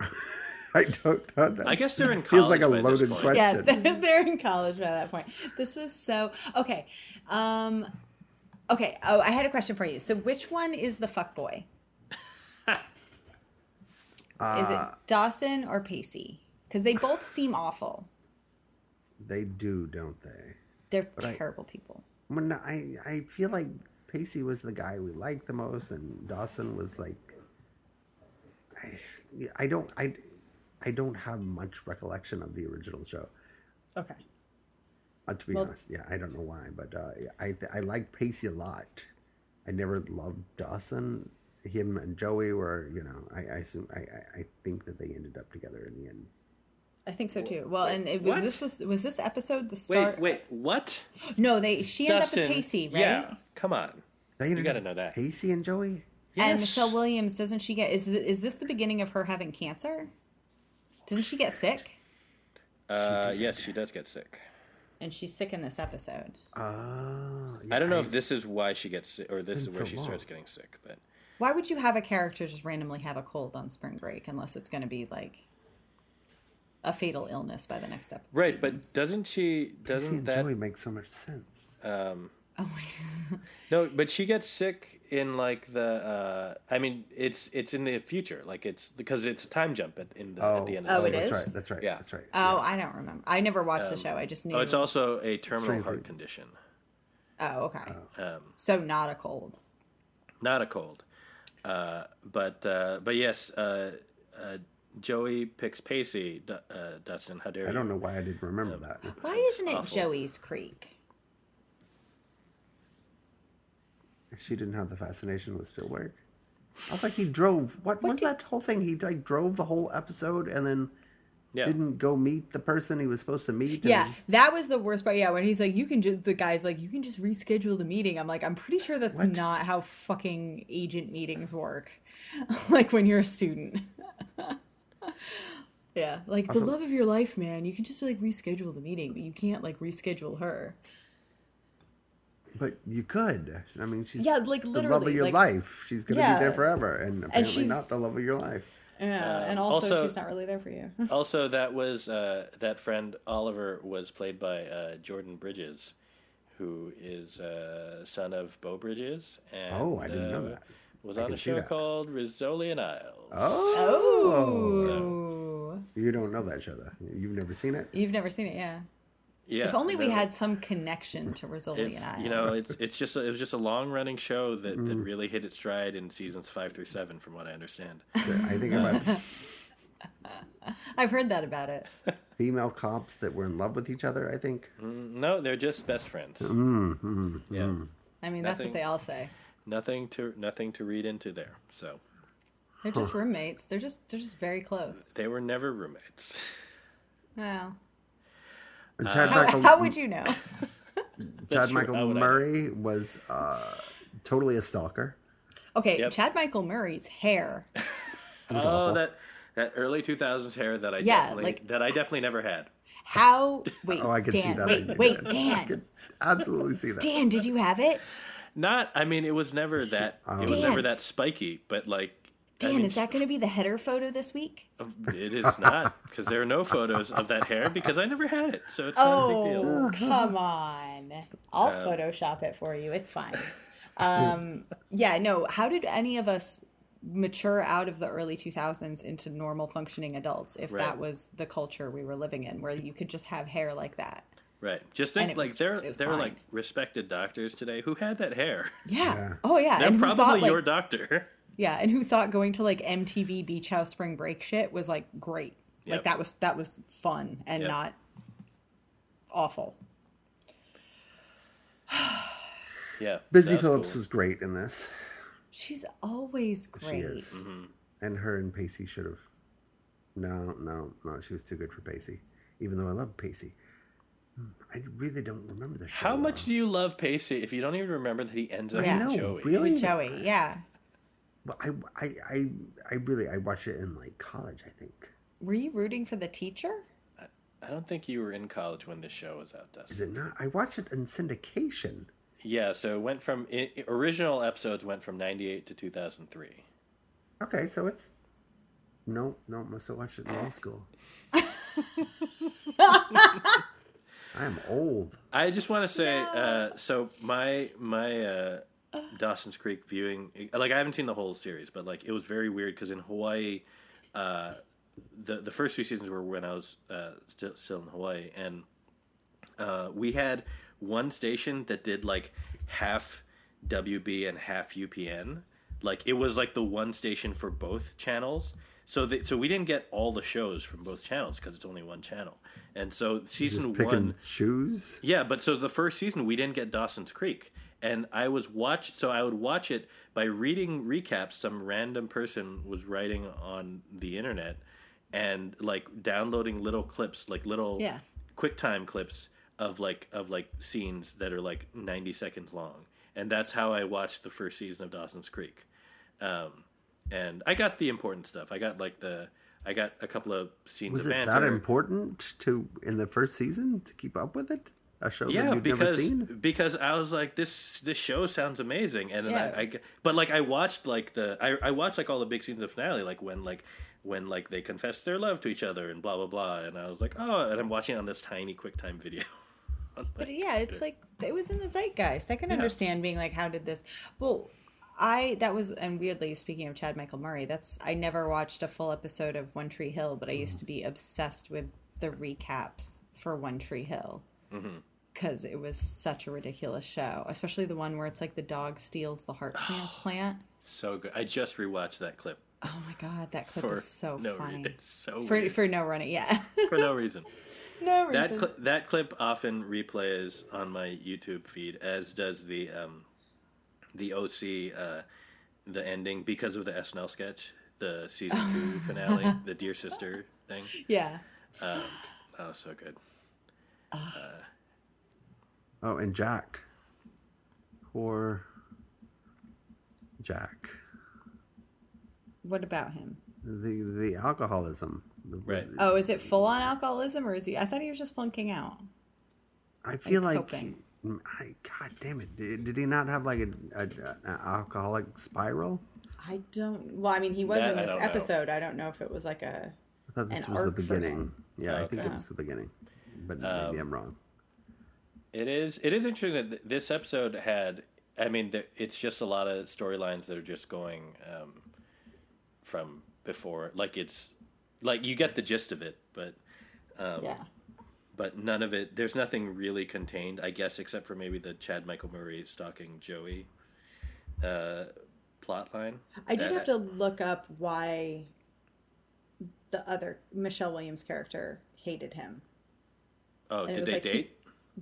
I don't know. That I guess they're in college. feels like a college by this loaded point. question. Yeah, they're, they're in college by that point. This was so okay. Um, okay. Oh, I had a question for you. So, which one is the fuck boy? is Uh, it Dawson or Pacey? Because they both seem awful. They do, don't they? They're I- terrible people. When I I feel like Pacey was the guy we liked the most, and Dawson was like, I, I don't I, I don't have much recollection of the original show. Okay. Uh, to be Well- honest, yeah, I don't know why, but uh, yeah, I I like Pacey a lot. I never loved Dawson. Him and Joey were, you know, I I assume I I, I think that they ended up together in the end. I think so too. Well, and it was what? this was was this episode the Wait, start? wait, wait, what? No, they she ends Dustin, up with Pacey, right? Yeah, come on. They ended gotta know that. Pacey and Joey. And Michelle Williams doesn't she get is th- is this the beginning of her having cancer? Doesn't she get sick? Uh, yes, she does get sick. And she's sick in this episode. Oh, I don't know if this is why she gets sick, or this is where so she long. starts getting sick. But Why would you have a character just randomly have a cold on spring break unless it's going to be like a fatal illness by the next episode? right, but doesn't she? Doesn't and that? Joey make so much sense. Um, Oh my no, but she gets sick in like the. Uh, I mean, it's it's in the future. Like it's because it's a time jump at in the, oh, at the end. Oh, Of the it series. is? That's right. That's right. Yeah. That's right. Oh, I don't remember. I never watched the show. I just knew. Oh, it's also a terminal Strangely. heart condition, Oh, okay. um, so not a cold. not a cold. Uh, but uh, but yes, uh, uh, Joey picks Pacey. Du- Uh, Dustin, how dare I don't know why I didn't remember that. Why isn't it awful. Joey's Creek? She didn't have the fascination with Spielberg. I was like, he drove. What, was did- that whole thing? He like drove the whole episode and then Yeah. didn't go meet the person he was supposed to meet. Yeah, just- that was the worst part. Yeah, when he's like, "You can just," the guy's like, "You can just reschedule the meeting." I'm like, I'm pretty sure that's What? not how fucking agent meetings work. like when you're a student. yeah, like the love of your life, man. You can just like reschedule the meeting, but you can't like reschedule her. But you could. I mean, she's Yeah, like, the love of your like- life. She's gonna Yeah. be there forever, and apparently she's- not the love of your life. Yeah, Um, and also, also- she's not really there for you. also, that was uh, that friend Oliver was played by uh, Jordan Bridges, who is uh, son of Beau Bridges, and Oh, I didn't know uh, that. Was I on a show called Rizzoli and Isles. Oh, Oh, you don't know that show though. You've never seen it. you've never seen it, yeah. Yeah. if only we had some connection to Rizzoli If- and I. you know, it's it's just a, it was just a long running show that, that mm. really hit its stride in seasons five through seven, from what I understand. I think about I've heard that about it. female cops that were in love with each other. I think. Mm, no, they're just best friends. Mm-hmm. Yeah, I mean, that's what they all say. nothing to nothing to read into there. So They're just roommates. They're just they're just very close. they were never roommates. Wow. And Chad How, Michael, how would you know? Chad Michael How would I know? Murray was uh, totally a stalker. Okay, Yep. Chad Michael Murray's hair. was oh, awful. that that early two thousands hair that I Yeah, definitely like- that I definitely never had. How? Wait, Oh, I can Dan. see that. Wait, I- wait, I Dan. could absolutely see that. Dan, did you have it? Not, I mean, it was never that. It was Dan. never that spiky, but like. I mean, is that going to be the header photo this week? It is not because there are no photos of that hair because I never had it, so it's not a big deal. Oh, come on. I'll Uh, Photoshop it for you. It's fine. Um, yeah, no. How did any of us mature out of the early 2000s into normal functioning adults if Right. that was the culture we were living in, where you could just have hair like that? Right. Just think, like was- there, it was there are fine. like respected doctors today who had that hair. Yeah. Yeah. Oh, yeah. They're and probably thought, like, your doctor. Yeah, and who thought going to like MTV Beach House Spring Break shit was like great. Like Yep. that was that was fun and Yep. not awful. Yeah. Busy Phillips cool. was great in this. She's always great. She is. Mm-hmm. And her and Pacey should have. No, no, no. She was too good for Pacey. Even though I love Pacey. Hmm, I really don't remember the show. How much well. do you love Pacey if you don't even remember that he ends up Yeah. with Joey? really? With Joey, yeah. Well, I, I, I, I really, I watched it in like college. I think. Were you rooting for the teacher? I don't think you were in college when this show was out, Is it not? I watched it in syndication. Yeah, so it went from i i- original episodes went from '98 to 2003. Okay, so it's. No, no, must have watched it in law school. I am old. I just want to say, uh, so my my uh, Dawson's Creek viewing, like I haven't seen the whole series, but like it was very weird because in Hawaii, uh, the the first two seasons were when I was uh, still still in Hawaii, and uh, we had one station that did like half WB and half UPN. Like it was like the one station for both channels. so they, so we didn't get all the shows from both channels because it's only one channel, and so season one, shoes. yeah, but so the first season we didn't get Dawson's Creek, and I was watch so I would watch it by reading recaps. Some random person was writing on the internet, and like downloading little clips, like little Yeah. QuickTime clips of like of like scenes that are like ninety seconds long, and that's how I watched the first season of Dawson's Creek. Um, and I got the important stuff. I got like the I got a couple of scenes Was of it banter. that important to in the first season to keep up with it? A show yeah, that you'd never because seen. because I was like this this show sounds amazing, and Yeah. I, I but like I watched like the I I watched like all the big scenes of finale, like when like when like they confess their love to each other and blah blah blah, and I was like oh, and I'm watching on this tiny QuickTime video. on my But yeah, it's like it was in the zeitgeist. I can Yeah. understand being like, how did this? Well, I that was and weirdly speaking of Chad Michael Murray, that's I never watched a full episode of One Tree Hill, but I used to be obsessed with the recaps for One Tree Hill mm-hmm. Because it was such a ridiculous show, especially the one where it's like the dog steals the heart transplant. so good. I just rewatched that clip Oh my god, that clip for is so no funny. reason. It's so For weird. for no running, yeah, for no reason. no reason. That cli- that clip often replays on my YouTube feed, as does the um, the OC uh, the ending because of the SNL sketch, the season two finale, the dear sister thing. yeah. Um, oh, so good. Oh, and Jack. Or Jack. What about him? The the alcoholism. Right. Oh, is it full on alcoholism or is he? I thought he was just flunking out. I feel like. coping. I, God damn it! Did, did he not have like a, a, an alcoholic spiral? I don't. Well, I mean, he was That in this don't know. episode. I don't know if it was like a. I thought this An was the arc for beginning. him. Yeah, I think it was the beginning, but Um, maybe I'm wrong. It is. It is interesting that this episode had. I mean, it's just a lot of storylines that are just going um, from before. Like it's like you get the gist of it, but um, Yeah. but none of it. There's nothing really contained, I guess, except for maybe the Chad Michael Murray stalking Joey uh, plot line. I did That- have to look up why the other Michelle Williams character hated him. Oh, and did they like he- date?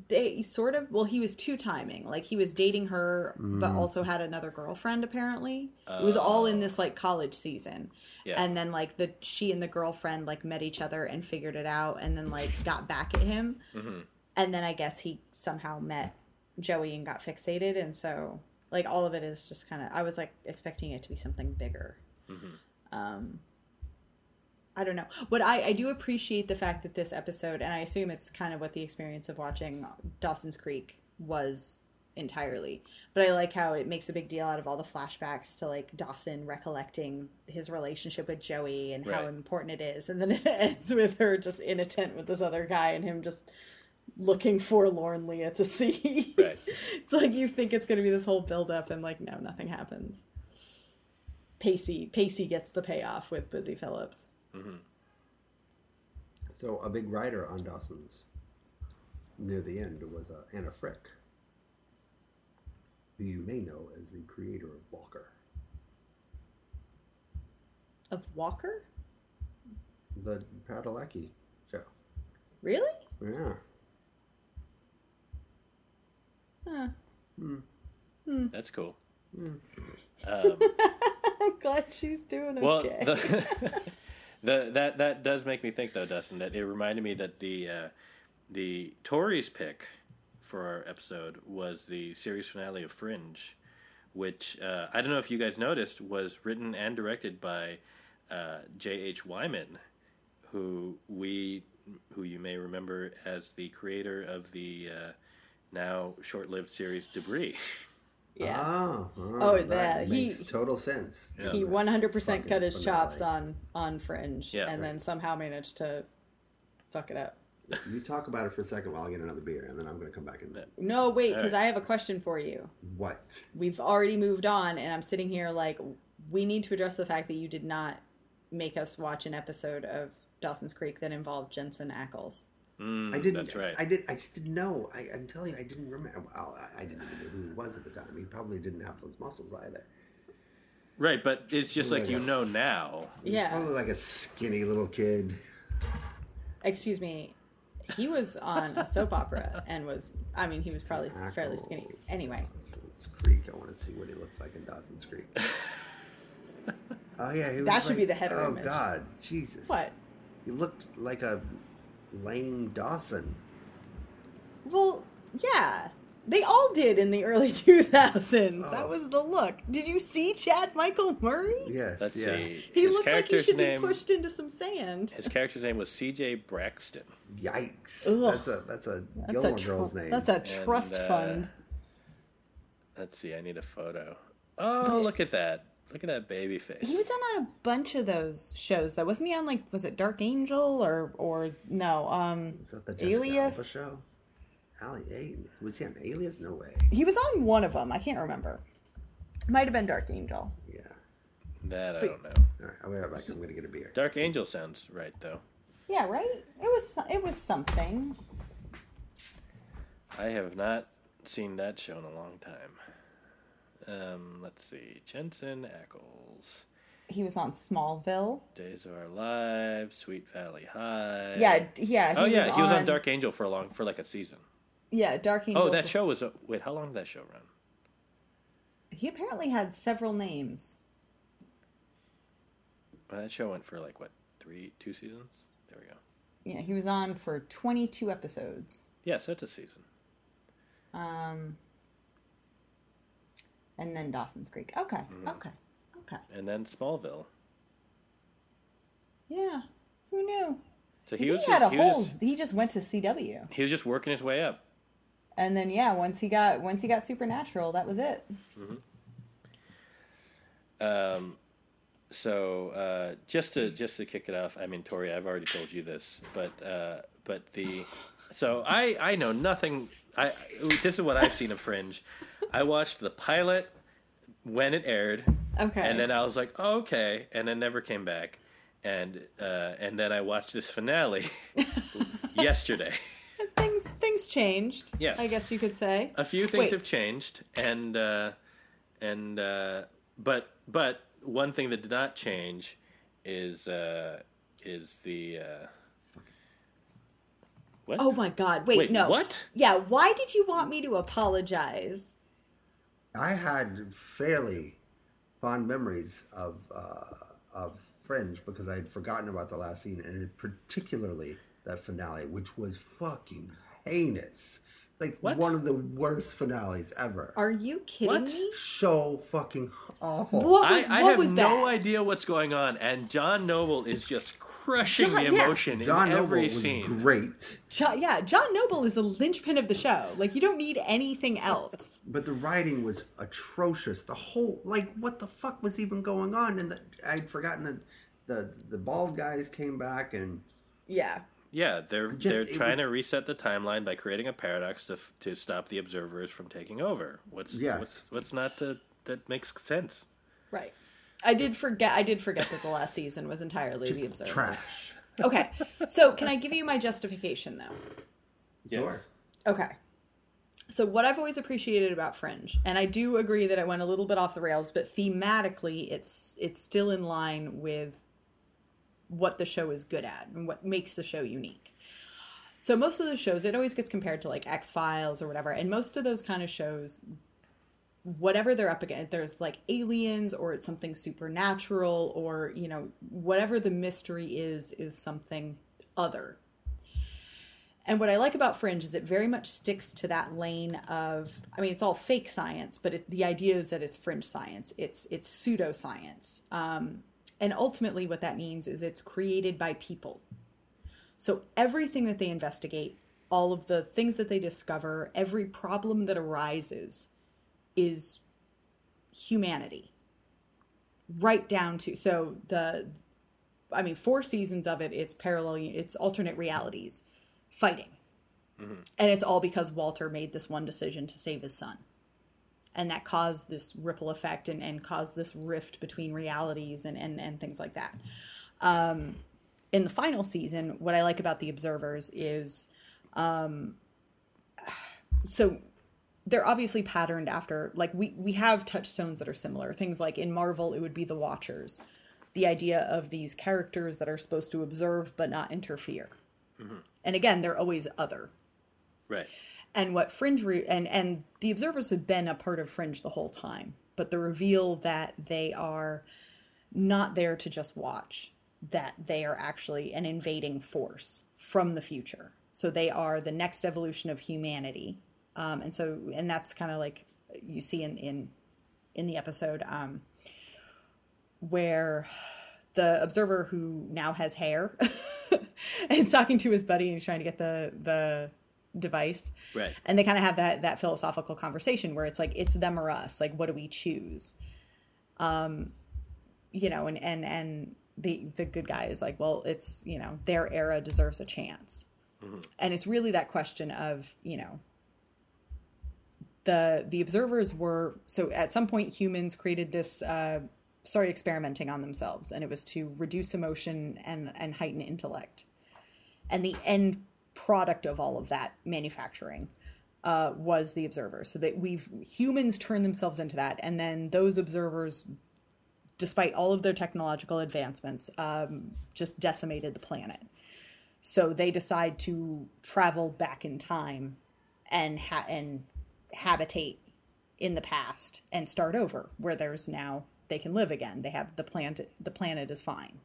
They sort of. Well, he was two timing. Like he was dating her, Mm. but also had another girlfriend. Apparently, it was all in this like college season. Oh. Yeah. And then like the she and the girlfriend like met each other and figured it out, and then like got back at him. Mm-hmm. And then I guess he somehow met Joey and got fixated, and so like all of it is just kind of. I was like expecting it to be something bigger. Mm-hmm. Um, I don't know, but I I do appreciate the fact that this episode, and I assume it's kind of what the experience of watching Dawson's Creek was entirely. But I like how it makes a big deal out of all the flashbacks to like Dawson recollecting his relationship with Joey and how important it is, and then it ends with her just in a tent with this other guy and him just looking forlornly at the sea. Right. it's like you think it's going to be this whole build up, and like no, nothing happens. Pacey Pacey gets the payoff with Busy Phillips. So a big writer on Dawson's near the end was uh, Anna Fricke, who you may know as the creator of Walker. Of Walker? The Padalecki show. Really? Yeah. Huh. That's cool. Hmm. Um, I'm glad she's doing Well, okay. the, the that that does make me think though, Dustin, that it reminded me that the uh, the Tories pick for our episode was the series finale of Fringe, which uh, I don't know if you guys noticed was written and directed by uh, J. H. Wyman, who we who you may remember as the creator of the uh, now short-lived series Debris. yeah. Oh, Oh, that that- he- total sense. he 100% cut his chops on on Fringe Yeah. and then somehow managed to fuck it up. You talk about it for a second while I get another beer, and then I'm going to come back and No, wait, because right. I have a question for you. what? We've already moved on, and I'm sitting here like, we need to address the fact that you did not make us watch an episode of Dawson's Creek that involved Jensen Ackles. Mm, I didn't. That's right. I did. I just didn't know. I, I'm telling you, I didn't remember. Well, I, I didn't even know who he was at the time. He probably didn't have those muscles either. Right, but it's just like Like you a- know now. Yeah. Probably like a skinny little kid. Excuse me. He was on a soap opera and was, I mean, he was probably fairly skinny. Anyway, Dawson's Creek. I want to see what he looks like in Dawson's Creek. oh yeah, he was That should be the header Oh image. God, Jesus! what? He looked like a lame Dawson. Well, yeah. They all did in the early 2000s. That Oh. was the look. Did you see Chad Michael Murray? Yes. Let's yeah. see. He his looked like he character's should name. be pushed into some sand. His character's name was C.J. Braxton. Yikes! Ugh. That's a that's a That's Gilmore a tr- Girls name. That's a trust uh, fund. Let's see. I need a photo. Oh, look at that! Look at that baby face. He was on a bunch of those shows though. Wasn't he on like was it Dark Angel or or no, um Is that the Jessica Alba show? Ali, was he on Alias? No way. He was on one of them. I can't remember. Might have been Dark Angel. Yeah. that I But- don't know. All right, I'll be right back. I'm gonna get a beer. Dark Angel sounds right though. Yeah, right? It was it was something. I have not seen that show in a long time. Um, let's see. Jensen Ackles, He was on Smallville. Days of Our Lives, Sweet Valley High. Yeah, yeah. oh yeah, was he was on Dark Angel for a long for like a season. Yeah, Dark Angel. Oh, that show was a, wait. How long did that show run? He apparently had several names. Well, that show went for like what three, two seasons. There we go. Yeah, he was on for 22 episodes. Yeah, so it's a season. Um, and then Dawson's Creek. Okay, Mm-hmm. okay, okay. And then Smallville. Yeah, who knew? So He, he, was had just, a he, whole. was just, He just went to CW, he was just working his way up. and then yeah, once he got once he got Supernatural, that was it. Um, so uh, just to just to kick it off, I mean, Tori, I've already told you this, but uh, but the so I I know nothing. I this is what I've seen of Fringe. I watched the pilot when it aired, Okay, and then I was like, oh, okay, and then never came back, and uh, and then I watched this finale yesterday. things things changed. Yes. I guess you could say. a few things Wait. have changed and uh, and uh, but but one thing that did not change is uh, is the uh, what Oh my God! Wait, Wait, no. what? Yeah, why did you want me to apologize? I had fairly fond memories of uh, of Fringe because I had forgotten about the last scene and particularly that finale, which was fucking heinous. Like What? one of the worst finales ever. Are you kidding What? me? so fucking awful. What I, was I what have was no bad? idea what's going on, and John Noble is just crushing John- the yeah. emotion John in Noble every was scene. great, John, yeah, John Noble is the linchpin of the show. Like you don't need anything else. but the writing was atrocious. The whole like, what the fuck was even going on? And the, I'd forgotten that the the bald guys came back and Yeah. Yeah, they're Just- they're trying would- to reset the timeline by creating a paradox to to stop the observers from taking over. What's Yes. what's what's not to, that makes sense? Right. I did forget. I did forget that the last season was entirely the observers. trash. Okay, so can I give you my justification though? Sure. Okay. So what I've always appreciated about Fringe, and I do agree that it went a little bit off the rails, but thematically, it's it's still in line with what the show is good at and what makes the show unique. So most of the shows, it always gets compared to like X Files or whatever, and most of those kind of shows, whatever they're up against, there's like aliens or it's something supernatural or you know whatever the mystery is is something other and what I like about Fringe is it very much sticks to that lane of I mean it's all fake science, but it, the idea is that it's fringe science. It's it's pseudoscience. Um, and ultimately what that means is it's created by people. So everything that they investigate, all of the things that they discover, every problem that arises is humanity. Right down to so the I mean four seasons of it it's parallel it's alternate realities fighting. Mm-hmm. And it's all because Walter made this one decision to save his son. And that caused this ripple effect and, and caused this rift between realities and, and, and things like that. Um, in the final season, what I like about the observers is um, so they're obviously patterned after like we we have touchstones that are similar. Things like in Marvel, it would be the Watchers, the idea of these characters that are supposed to observe but not interfere. And again, they're always other. Right. And what Fringe re- and and the observers have been a part of Fringe the whole time, but the reveal that they are not there to just watch, that they are actually an invading force from the future. So they are the next evolution of humanity, um, and so and that's kind of like you see in in in the episode um, where the observer who now has hair is talking to his buddy and he's trying to get the the device. Right. and they kind of have that that philosophical conversation where it's like it's them or us. Like what do we choose? Um you know and and and the the good guy is like well it's you know their era deserves a chance. And it's really that question of you know the the observers were so at some point humans created this uh started experimenting on themselves and it was to reduce emotion and and heighten intellect. And the end product of all of that manufacturing uh, was the observer. So that we've humans turned themselves into that, and then those observers, despite all of their technological advancements, um, just decimated the planet. So they decide to travel back in time and ha- and habitate in the past and start over, where there's now they can live again. They have the planet. The planet is fine.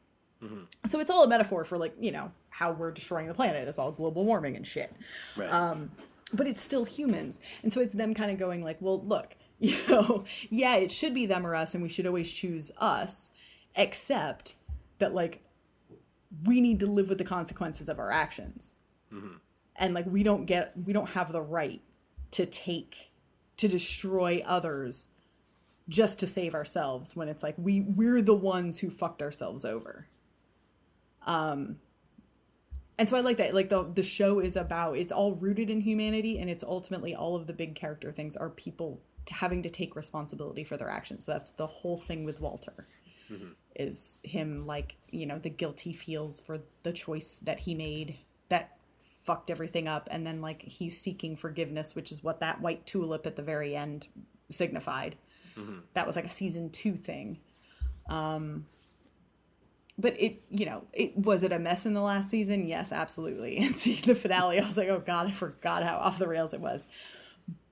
So it's all a metaphor for like you know how we're destroying the planet. It's all global warming and shit. Right. Um, but it's still humans. And so it's them kind of going like well look you know yeah it should be them or us and we should always choose us except that like we need to live with the consequences of our actions. And like we don't get we don't have the right to take to destroy others just to save ourselves when it's like we we're the ones who fucked ourselves over Um, and so I like that. Like the the show is about it's all rooted in humanity, and it's ultimately all of the big character things are people having to take responsibility for their actions. So that's the whole thing with Walter, mm-hmm. is him like you know the guilt he feels for the choice that he made that fucked everything up, and then like he's seeking forgiveness, which is what that white tulip at the very end signified. Mm-hmm. That was like a season two thing um, but it you know it was it a mess in the last season? Yes absolutely. And seeing the finale i was like oh god i forgot how off the rails it was.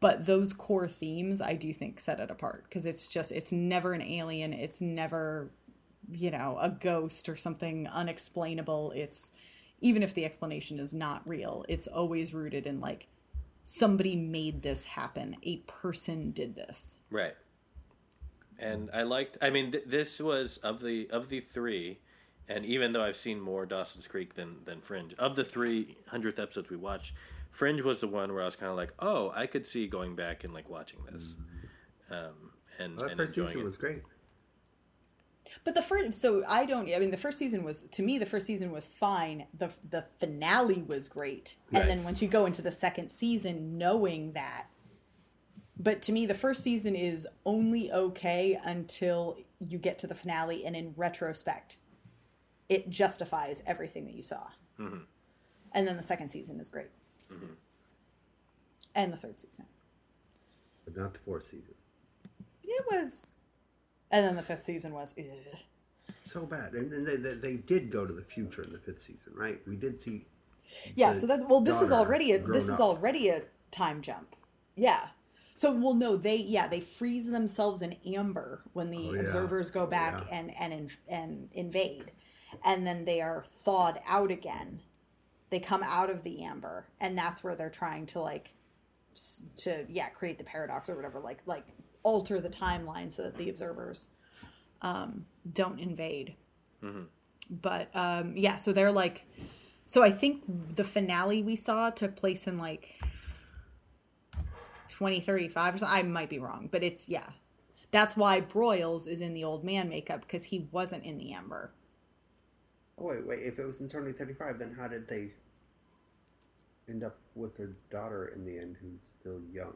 But those core themes i do think set it apart because it's just it's never an alien. It's never you know a ghost or something unexplainable. It's even if the explanation is not real it's always rooted in like somebody made this happen. A person did this. Right. And I liked. I mean, th- this was of the of the three, and even though I've seen more Dawson's Creek than than Fringe, of the three hundredth episodes we watched, Fringe was the one where I was kind of like, oh, I could see going back and like watching this, um, and, That and first season it. was great. But the first, so I don't. I mean, the first season was to me. The first season was fine. the The finale was great, and then once you go into the second season, knowing that. But to me, the first season is only okay until you get to the finale, and in retrospect, it justifies everything that you saw. Mm-hmm. And then the second season is great, mm-hmm. and the third season. But not the fourth season. It was, and then the fifth season was. Ugh. So bad. And, and they, they, they did go to the future in the fifth season, right? We did see. Yeah, so that well, this is already a grown this is already a time jump. Yeah. So well, no, they yeah they freeze themselves in amber when the Oh, yeah. observers go back Yeah. and and in, and invade, and then they are thawed out again. They come out of the amber, and that's where they're trying to like to yeah create the paradox or whatever like like alter the timeline so that the observers um, don't invade. But um, yeah, so they're like so I think the finale we saw took place in like 2035 or something. I might be wrong, but it's yeah. That's why Broyles is in the old man makeup because he wasn't in the amber. Oh, wait, wait. If it was internally 35, then how did they end up with their daughter in the end who's still young?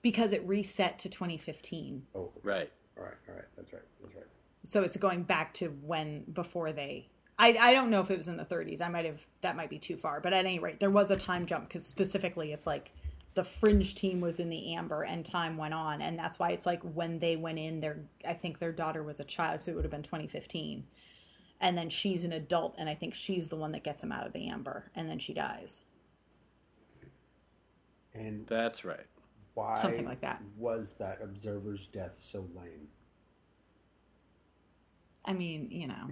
Because it reset to 2015. Oh, Right. all right, all right. That's right. That's right. So it's going back to when before they I, I don't know if it was in the 30s. I might have that might be too far, but at any rate, there was a time jump because specifically it's like the fringe team was in the amber and time went on and that's why it's like when they went in their i think their daughter was a child so it would have been 2015 and then she's an adult and i think she's the one that gets him out of the amber and then she dies And That's right. why Something like that. was that observer's death so lame? i mean you know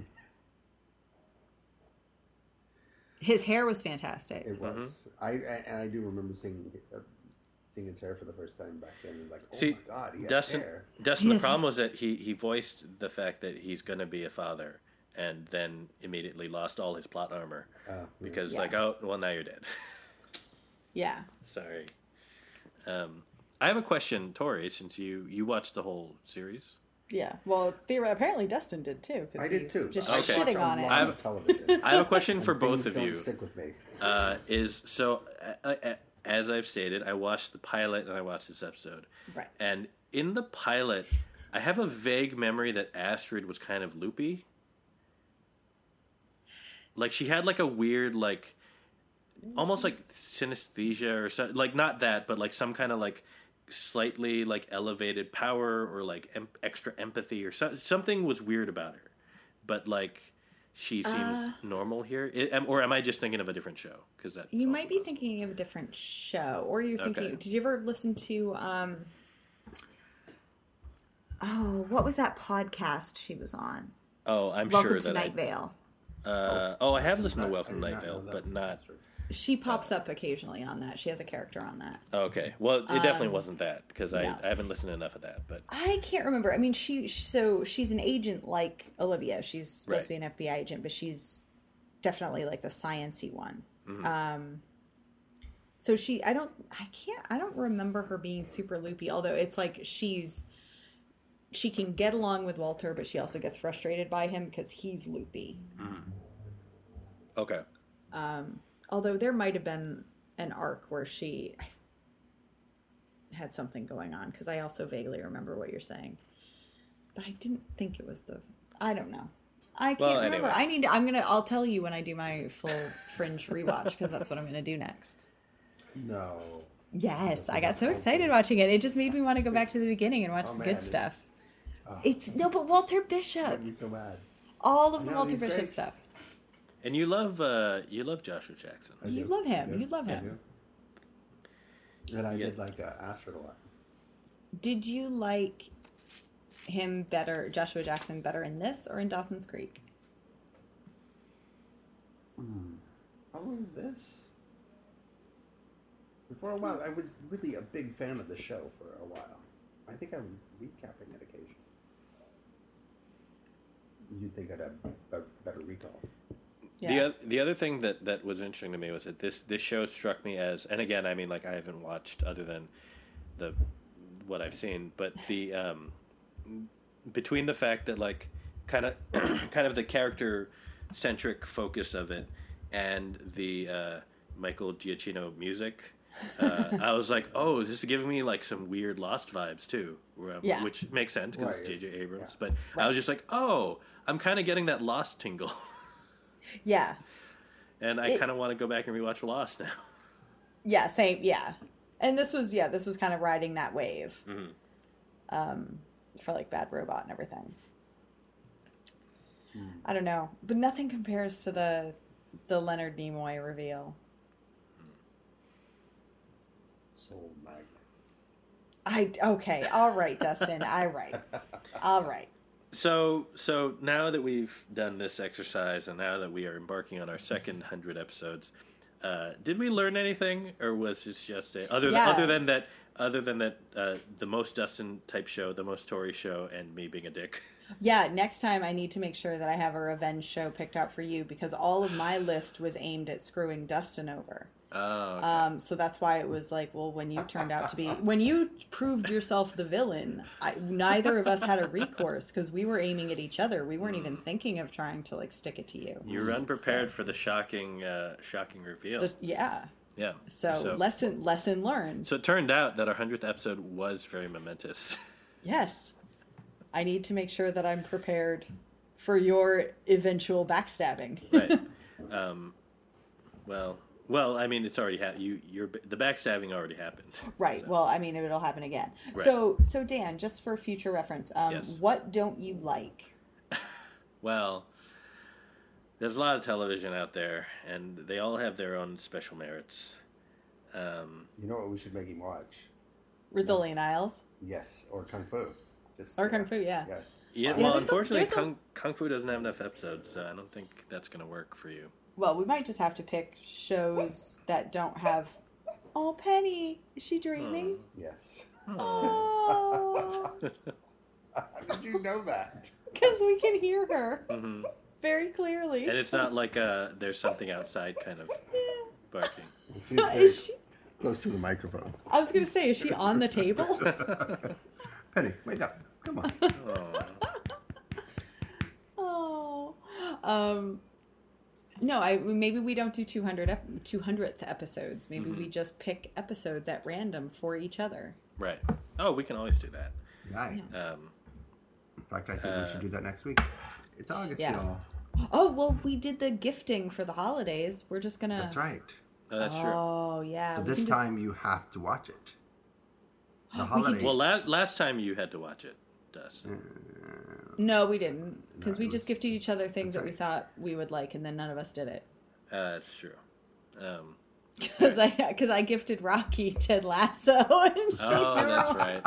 his hair was fantastic It was. Mm-hmm. I, I and I do remember seeing uh, seeing his hair for the first time back then. Like, oh See, my god, he has Dustin. hair. Dustin. He The has- problem was that he he voiced the fact that he's going to be a father, and then immediately lost all his plot armor Oh, because Yeah. like, oh, well, now you're dead. yeah Sorry. Um, I have a question, Tori. Since you you watched the whole series, yeah well theoretically apparently dustin did too I did too. just Okay. shitting a on it I've- of television. I have a question for both of don't you. Stick with me. uh, is so uh, uh, as I've stated, I watched the pilot and I watched this episode, right and in the pilot, I have a vague memory that Astrid was kind of loopy. Like she had like a weird like almost like synesthesia or something like not that but like some kind of like slightly like elevated power or like em- extra empathy or so- something was weird about her but like she seems Uh. normal here I- am- or am i just thinking of a different show because that You might be thinking of a different show, or you're thinking. Okay. Did you ever listen to? um Oh, what was that podcast she was on? oh i'm Welcome sure to that Night I, Vale. Uh, oh i have listened to welcome I to night vale but not She pops up occasionally on that. She has a character on that. okay well it definitely wasn't that because I, no. I haven't listened to enough of that but I can't remember. I mean, she so she's an agent like Olivia. She's supposed to be an FBI agent, but she's definitely like the sciency one. Mm-hmm. Um, so she, I don't, I can't, I don't remember her being super loopy. Although it's like she's, she can get along with Walter, but she also gets frustrated by him because he's loopy. Mm-hmm. okay um, Although there might have been an arc where she had something going on because I also vaguely remember what you're saying, but I didn't think it was the. I don't know. I can't Well, remember. anyway. I need. To, I'm gonna. I'll tell you when I do my full Fringe rewatch because that's what I'm gonna do next. No. Yes, I got so excited watching it. It just made me want to go back to the beginning and watch Oh, the man. good stuff. It's no, but Walter Bishop, I'd be so mad. all of the No, Walter Bishop great. stuff. and you love uh you love joshua jackson I You do. love him. You love him. do. And I Yeah. did like uh, Astrid a lot. Did you like him better, Joshua Jackson, better in this or in Dawson's Creek? Probably this. For a while, I was really a big fan of the show for a while. I think I was recapping it occasionally. You'd think I'd have a better recall. The, the other thing that, that was interesting to me was that this, this show struck me as, and again, I mean, like I haven't watched other than the what I've seen, but the um, between the fact that like kind of kind of the character centric focus of it and the uh, Michael Giacchino music, uh, I was like, oh, this is giving me like some weird Lost vibes too, where- Yeah. which makes sense because Right. it's J.J. Abrams. Yeah. But I was just like, oh, I'm kind of getting that Lost tingle. Yeah. And I kind of want to go back and rewatch Lost now. Yeah, same. Yeah. And this was, yeah, this was kind of riding that wave Mhm. um, for like Bad Robot and everything. I don't know. But nothing compares to the the Leonard Nimoy reveal. Soul Magnet. I, okay. All right, Dustin. All right. All right. So, so now that we've done this exercise, and now that we are embarking on our second hundred episodes, uh, did we learn anything, or was this just a other Yeah. other than that, other than that, uh, the most Dustin type show, the most Tory show, and me being a dick? Yeah, next time I need to make sure that I have a revenge show picked out for you because all of my list was aimed at screwing Dustin over. Oh, okay. Um, so that's why it was like, well, when you turned out to be, when you proved yourself the villain, I, neither of us had a recourse because we were aiming at each other. We weren't even thinking of trying to like stick it to you. you were unprepared for the shocking, uh, shocking reveal. Just- yeah. yeah. So, lesson lesson learned. so it turned out that our hundredth episode was very momentous. Yes, I need to make sure that I'm prepared for your eventual backstabbing. right. Um, well, Well, I mean, it's already happened. You, you're the backstabbing already happened. Right. So- Well, I mean, it'll happen again. Right. So, so Dan, just for future reference, um, Yes. what don't you like? Well, there's a lot of television out there, and they all have their own special merits. Um, You know what we should make him watch? Rizzoli & Isles Yes, or Kung Fu. Just, or uh, Kung Fu? Yeah. Yeah. yeah, Yeah, well, there's a- unfortunately, a- Kung, Kung Fu doesn't have enough episodes, so I don't think that's going to work for you. Well, we might just have to pick shows that don't have. Oh, Penny, is she dreaming? Yes. Oh, How did you know that? because we can hear her hmm very clearly. And it's not like uh, there's something outside kind of barking. She's very Is she, close to the microphone. I was gonna say, is she on the table? Penny, wake up. Come on. Oh. oh, um, no. I maybe we don't do 200 ep- 200th episodes. Maybe we just pick episodes at random for each other. Right. Oh, we can always do that. Right. Um, In fact, I think Uh, we should do that next week. It's August, Yeah. y'all. Oh well, we did the gifting for the holidays. We're just gonna. That's right. oh, that's true. Oh yeah. But this can just- time you have to watch it. The can holiday. Well, la- last time you had to watch it, Dust. No, we didn't because No, we it just was- gifted each other things that we thought we would like, and then none of us did it. Uh, that's true. Um, Because I because I gifted Rocky Ted Lasso. And she oh, never- that's right.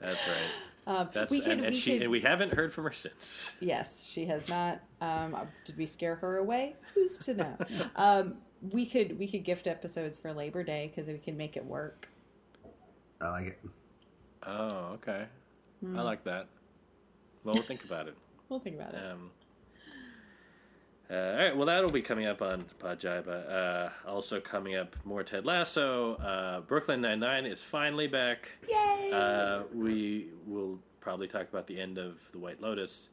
That's right. Um, That's we could, and, and we she could, and we haven't heard from her since. Yes, she has not. Um, did we scare her away? Who's to know? um, we could we could gift episodes for Labor Day because we can make it work. I like it. Oh, okay. Hmm. I like that. Well, we'll think about it. We'll think about it. Um, uh, all right, well, that'll be coming up on Pajiba. Uh, also coming up, more Ted Lasso. Uh, Brooklyn Nine Nine is finally back. Yay! Uh, we will probably talk about the end of The White Lotus,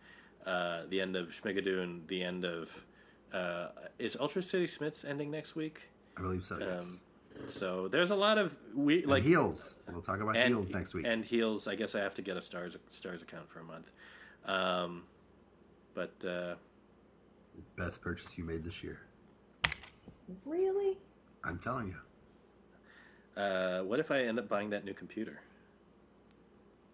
uh, the end of Schmigadoon, the end of. Uh, is Ultra City Smiths ending next week? I believe so, yes. So there's a lot of we and like heels. We'll talk about and heels next week. And heels, I guess I have to get a Starz Starz account for a month. Um, but uh, Best purchase you made this year. really? I'm telling you. uh, what if I end up buying that new computer?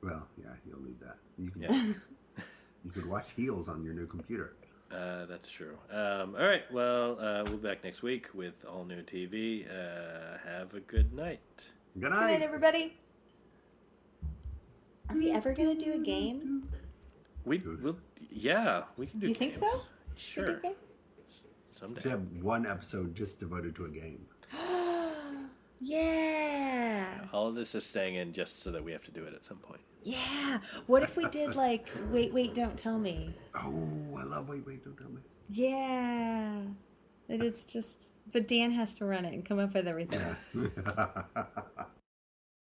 Well, yeah, you'll need that. You can Yeah. you could watch heels on your new computer. Uh, that's true. Um, all right. Well, uh, we'll be back next week with all new TV. Uh, have a good night. Good Good night, night. everybody. Are we ever gonna do a game? We will. Yeah, we can do. You think so? Sure. We do? Someday. We should have one episode just devoted to a game. Yeah. All of this is staying in just so that we have to do it at some point. Yeah. What if we did like wait, wait, don't tell me? Oh, I love Wait, Wait, Don't Tell Me. Yeah. It's just but Dan has to run it and come up with everything. Yeah.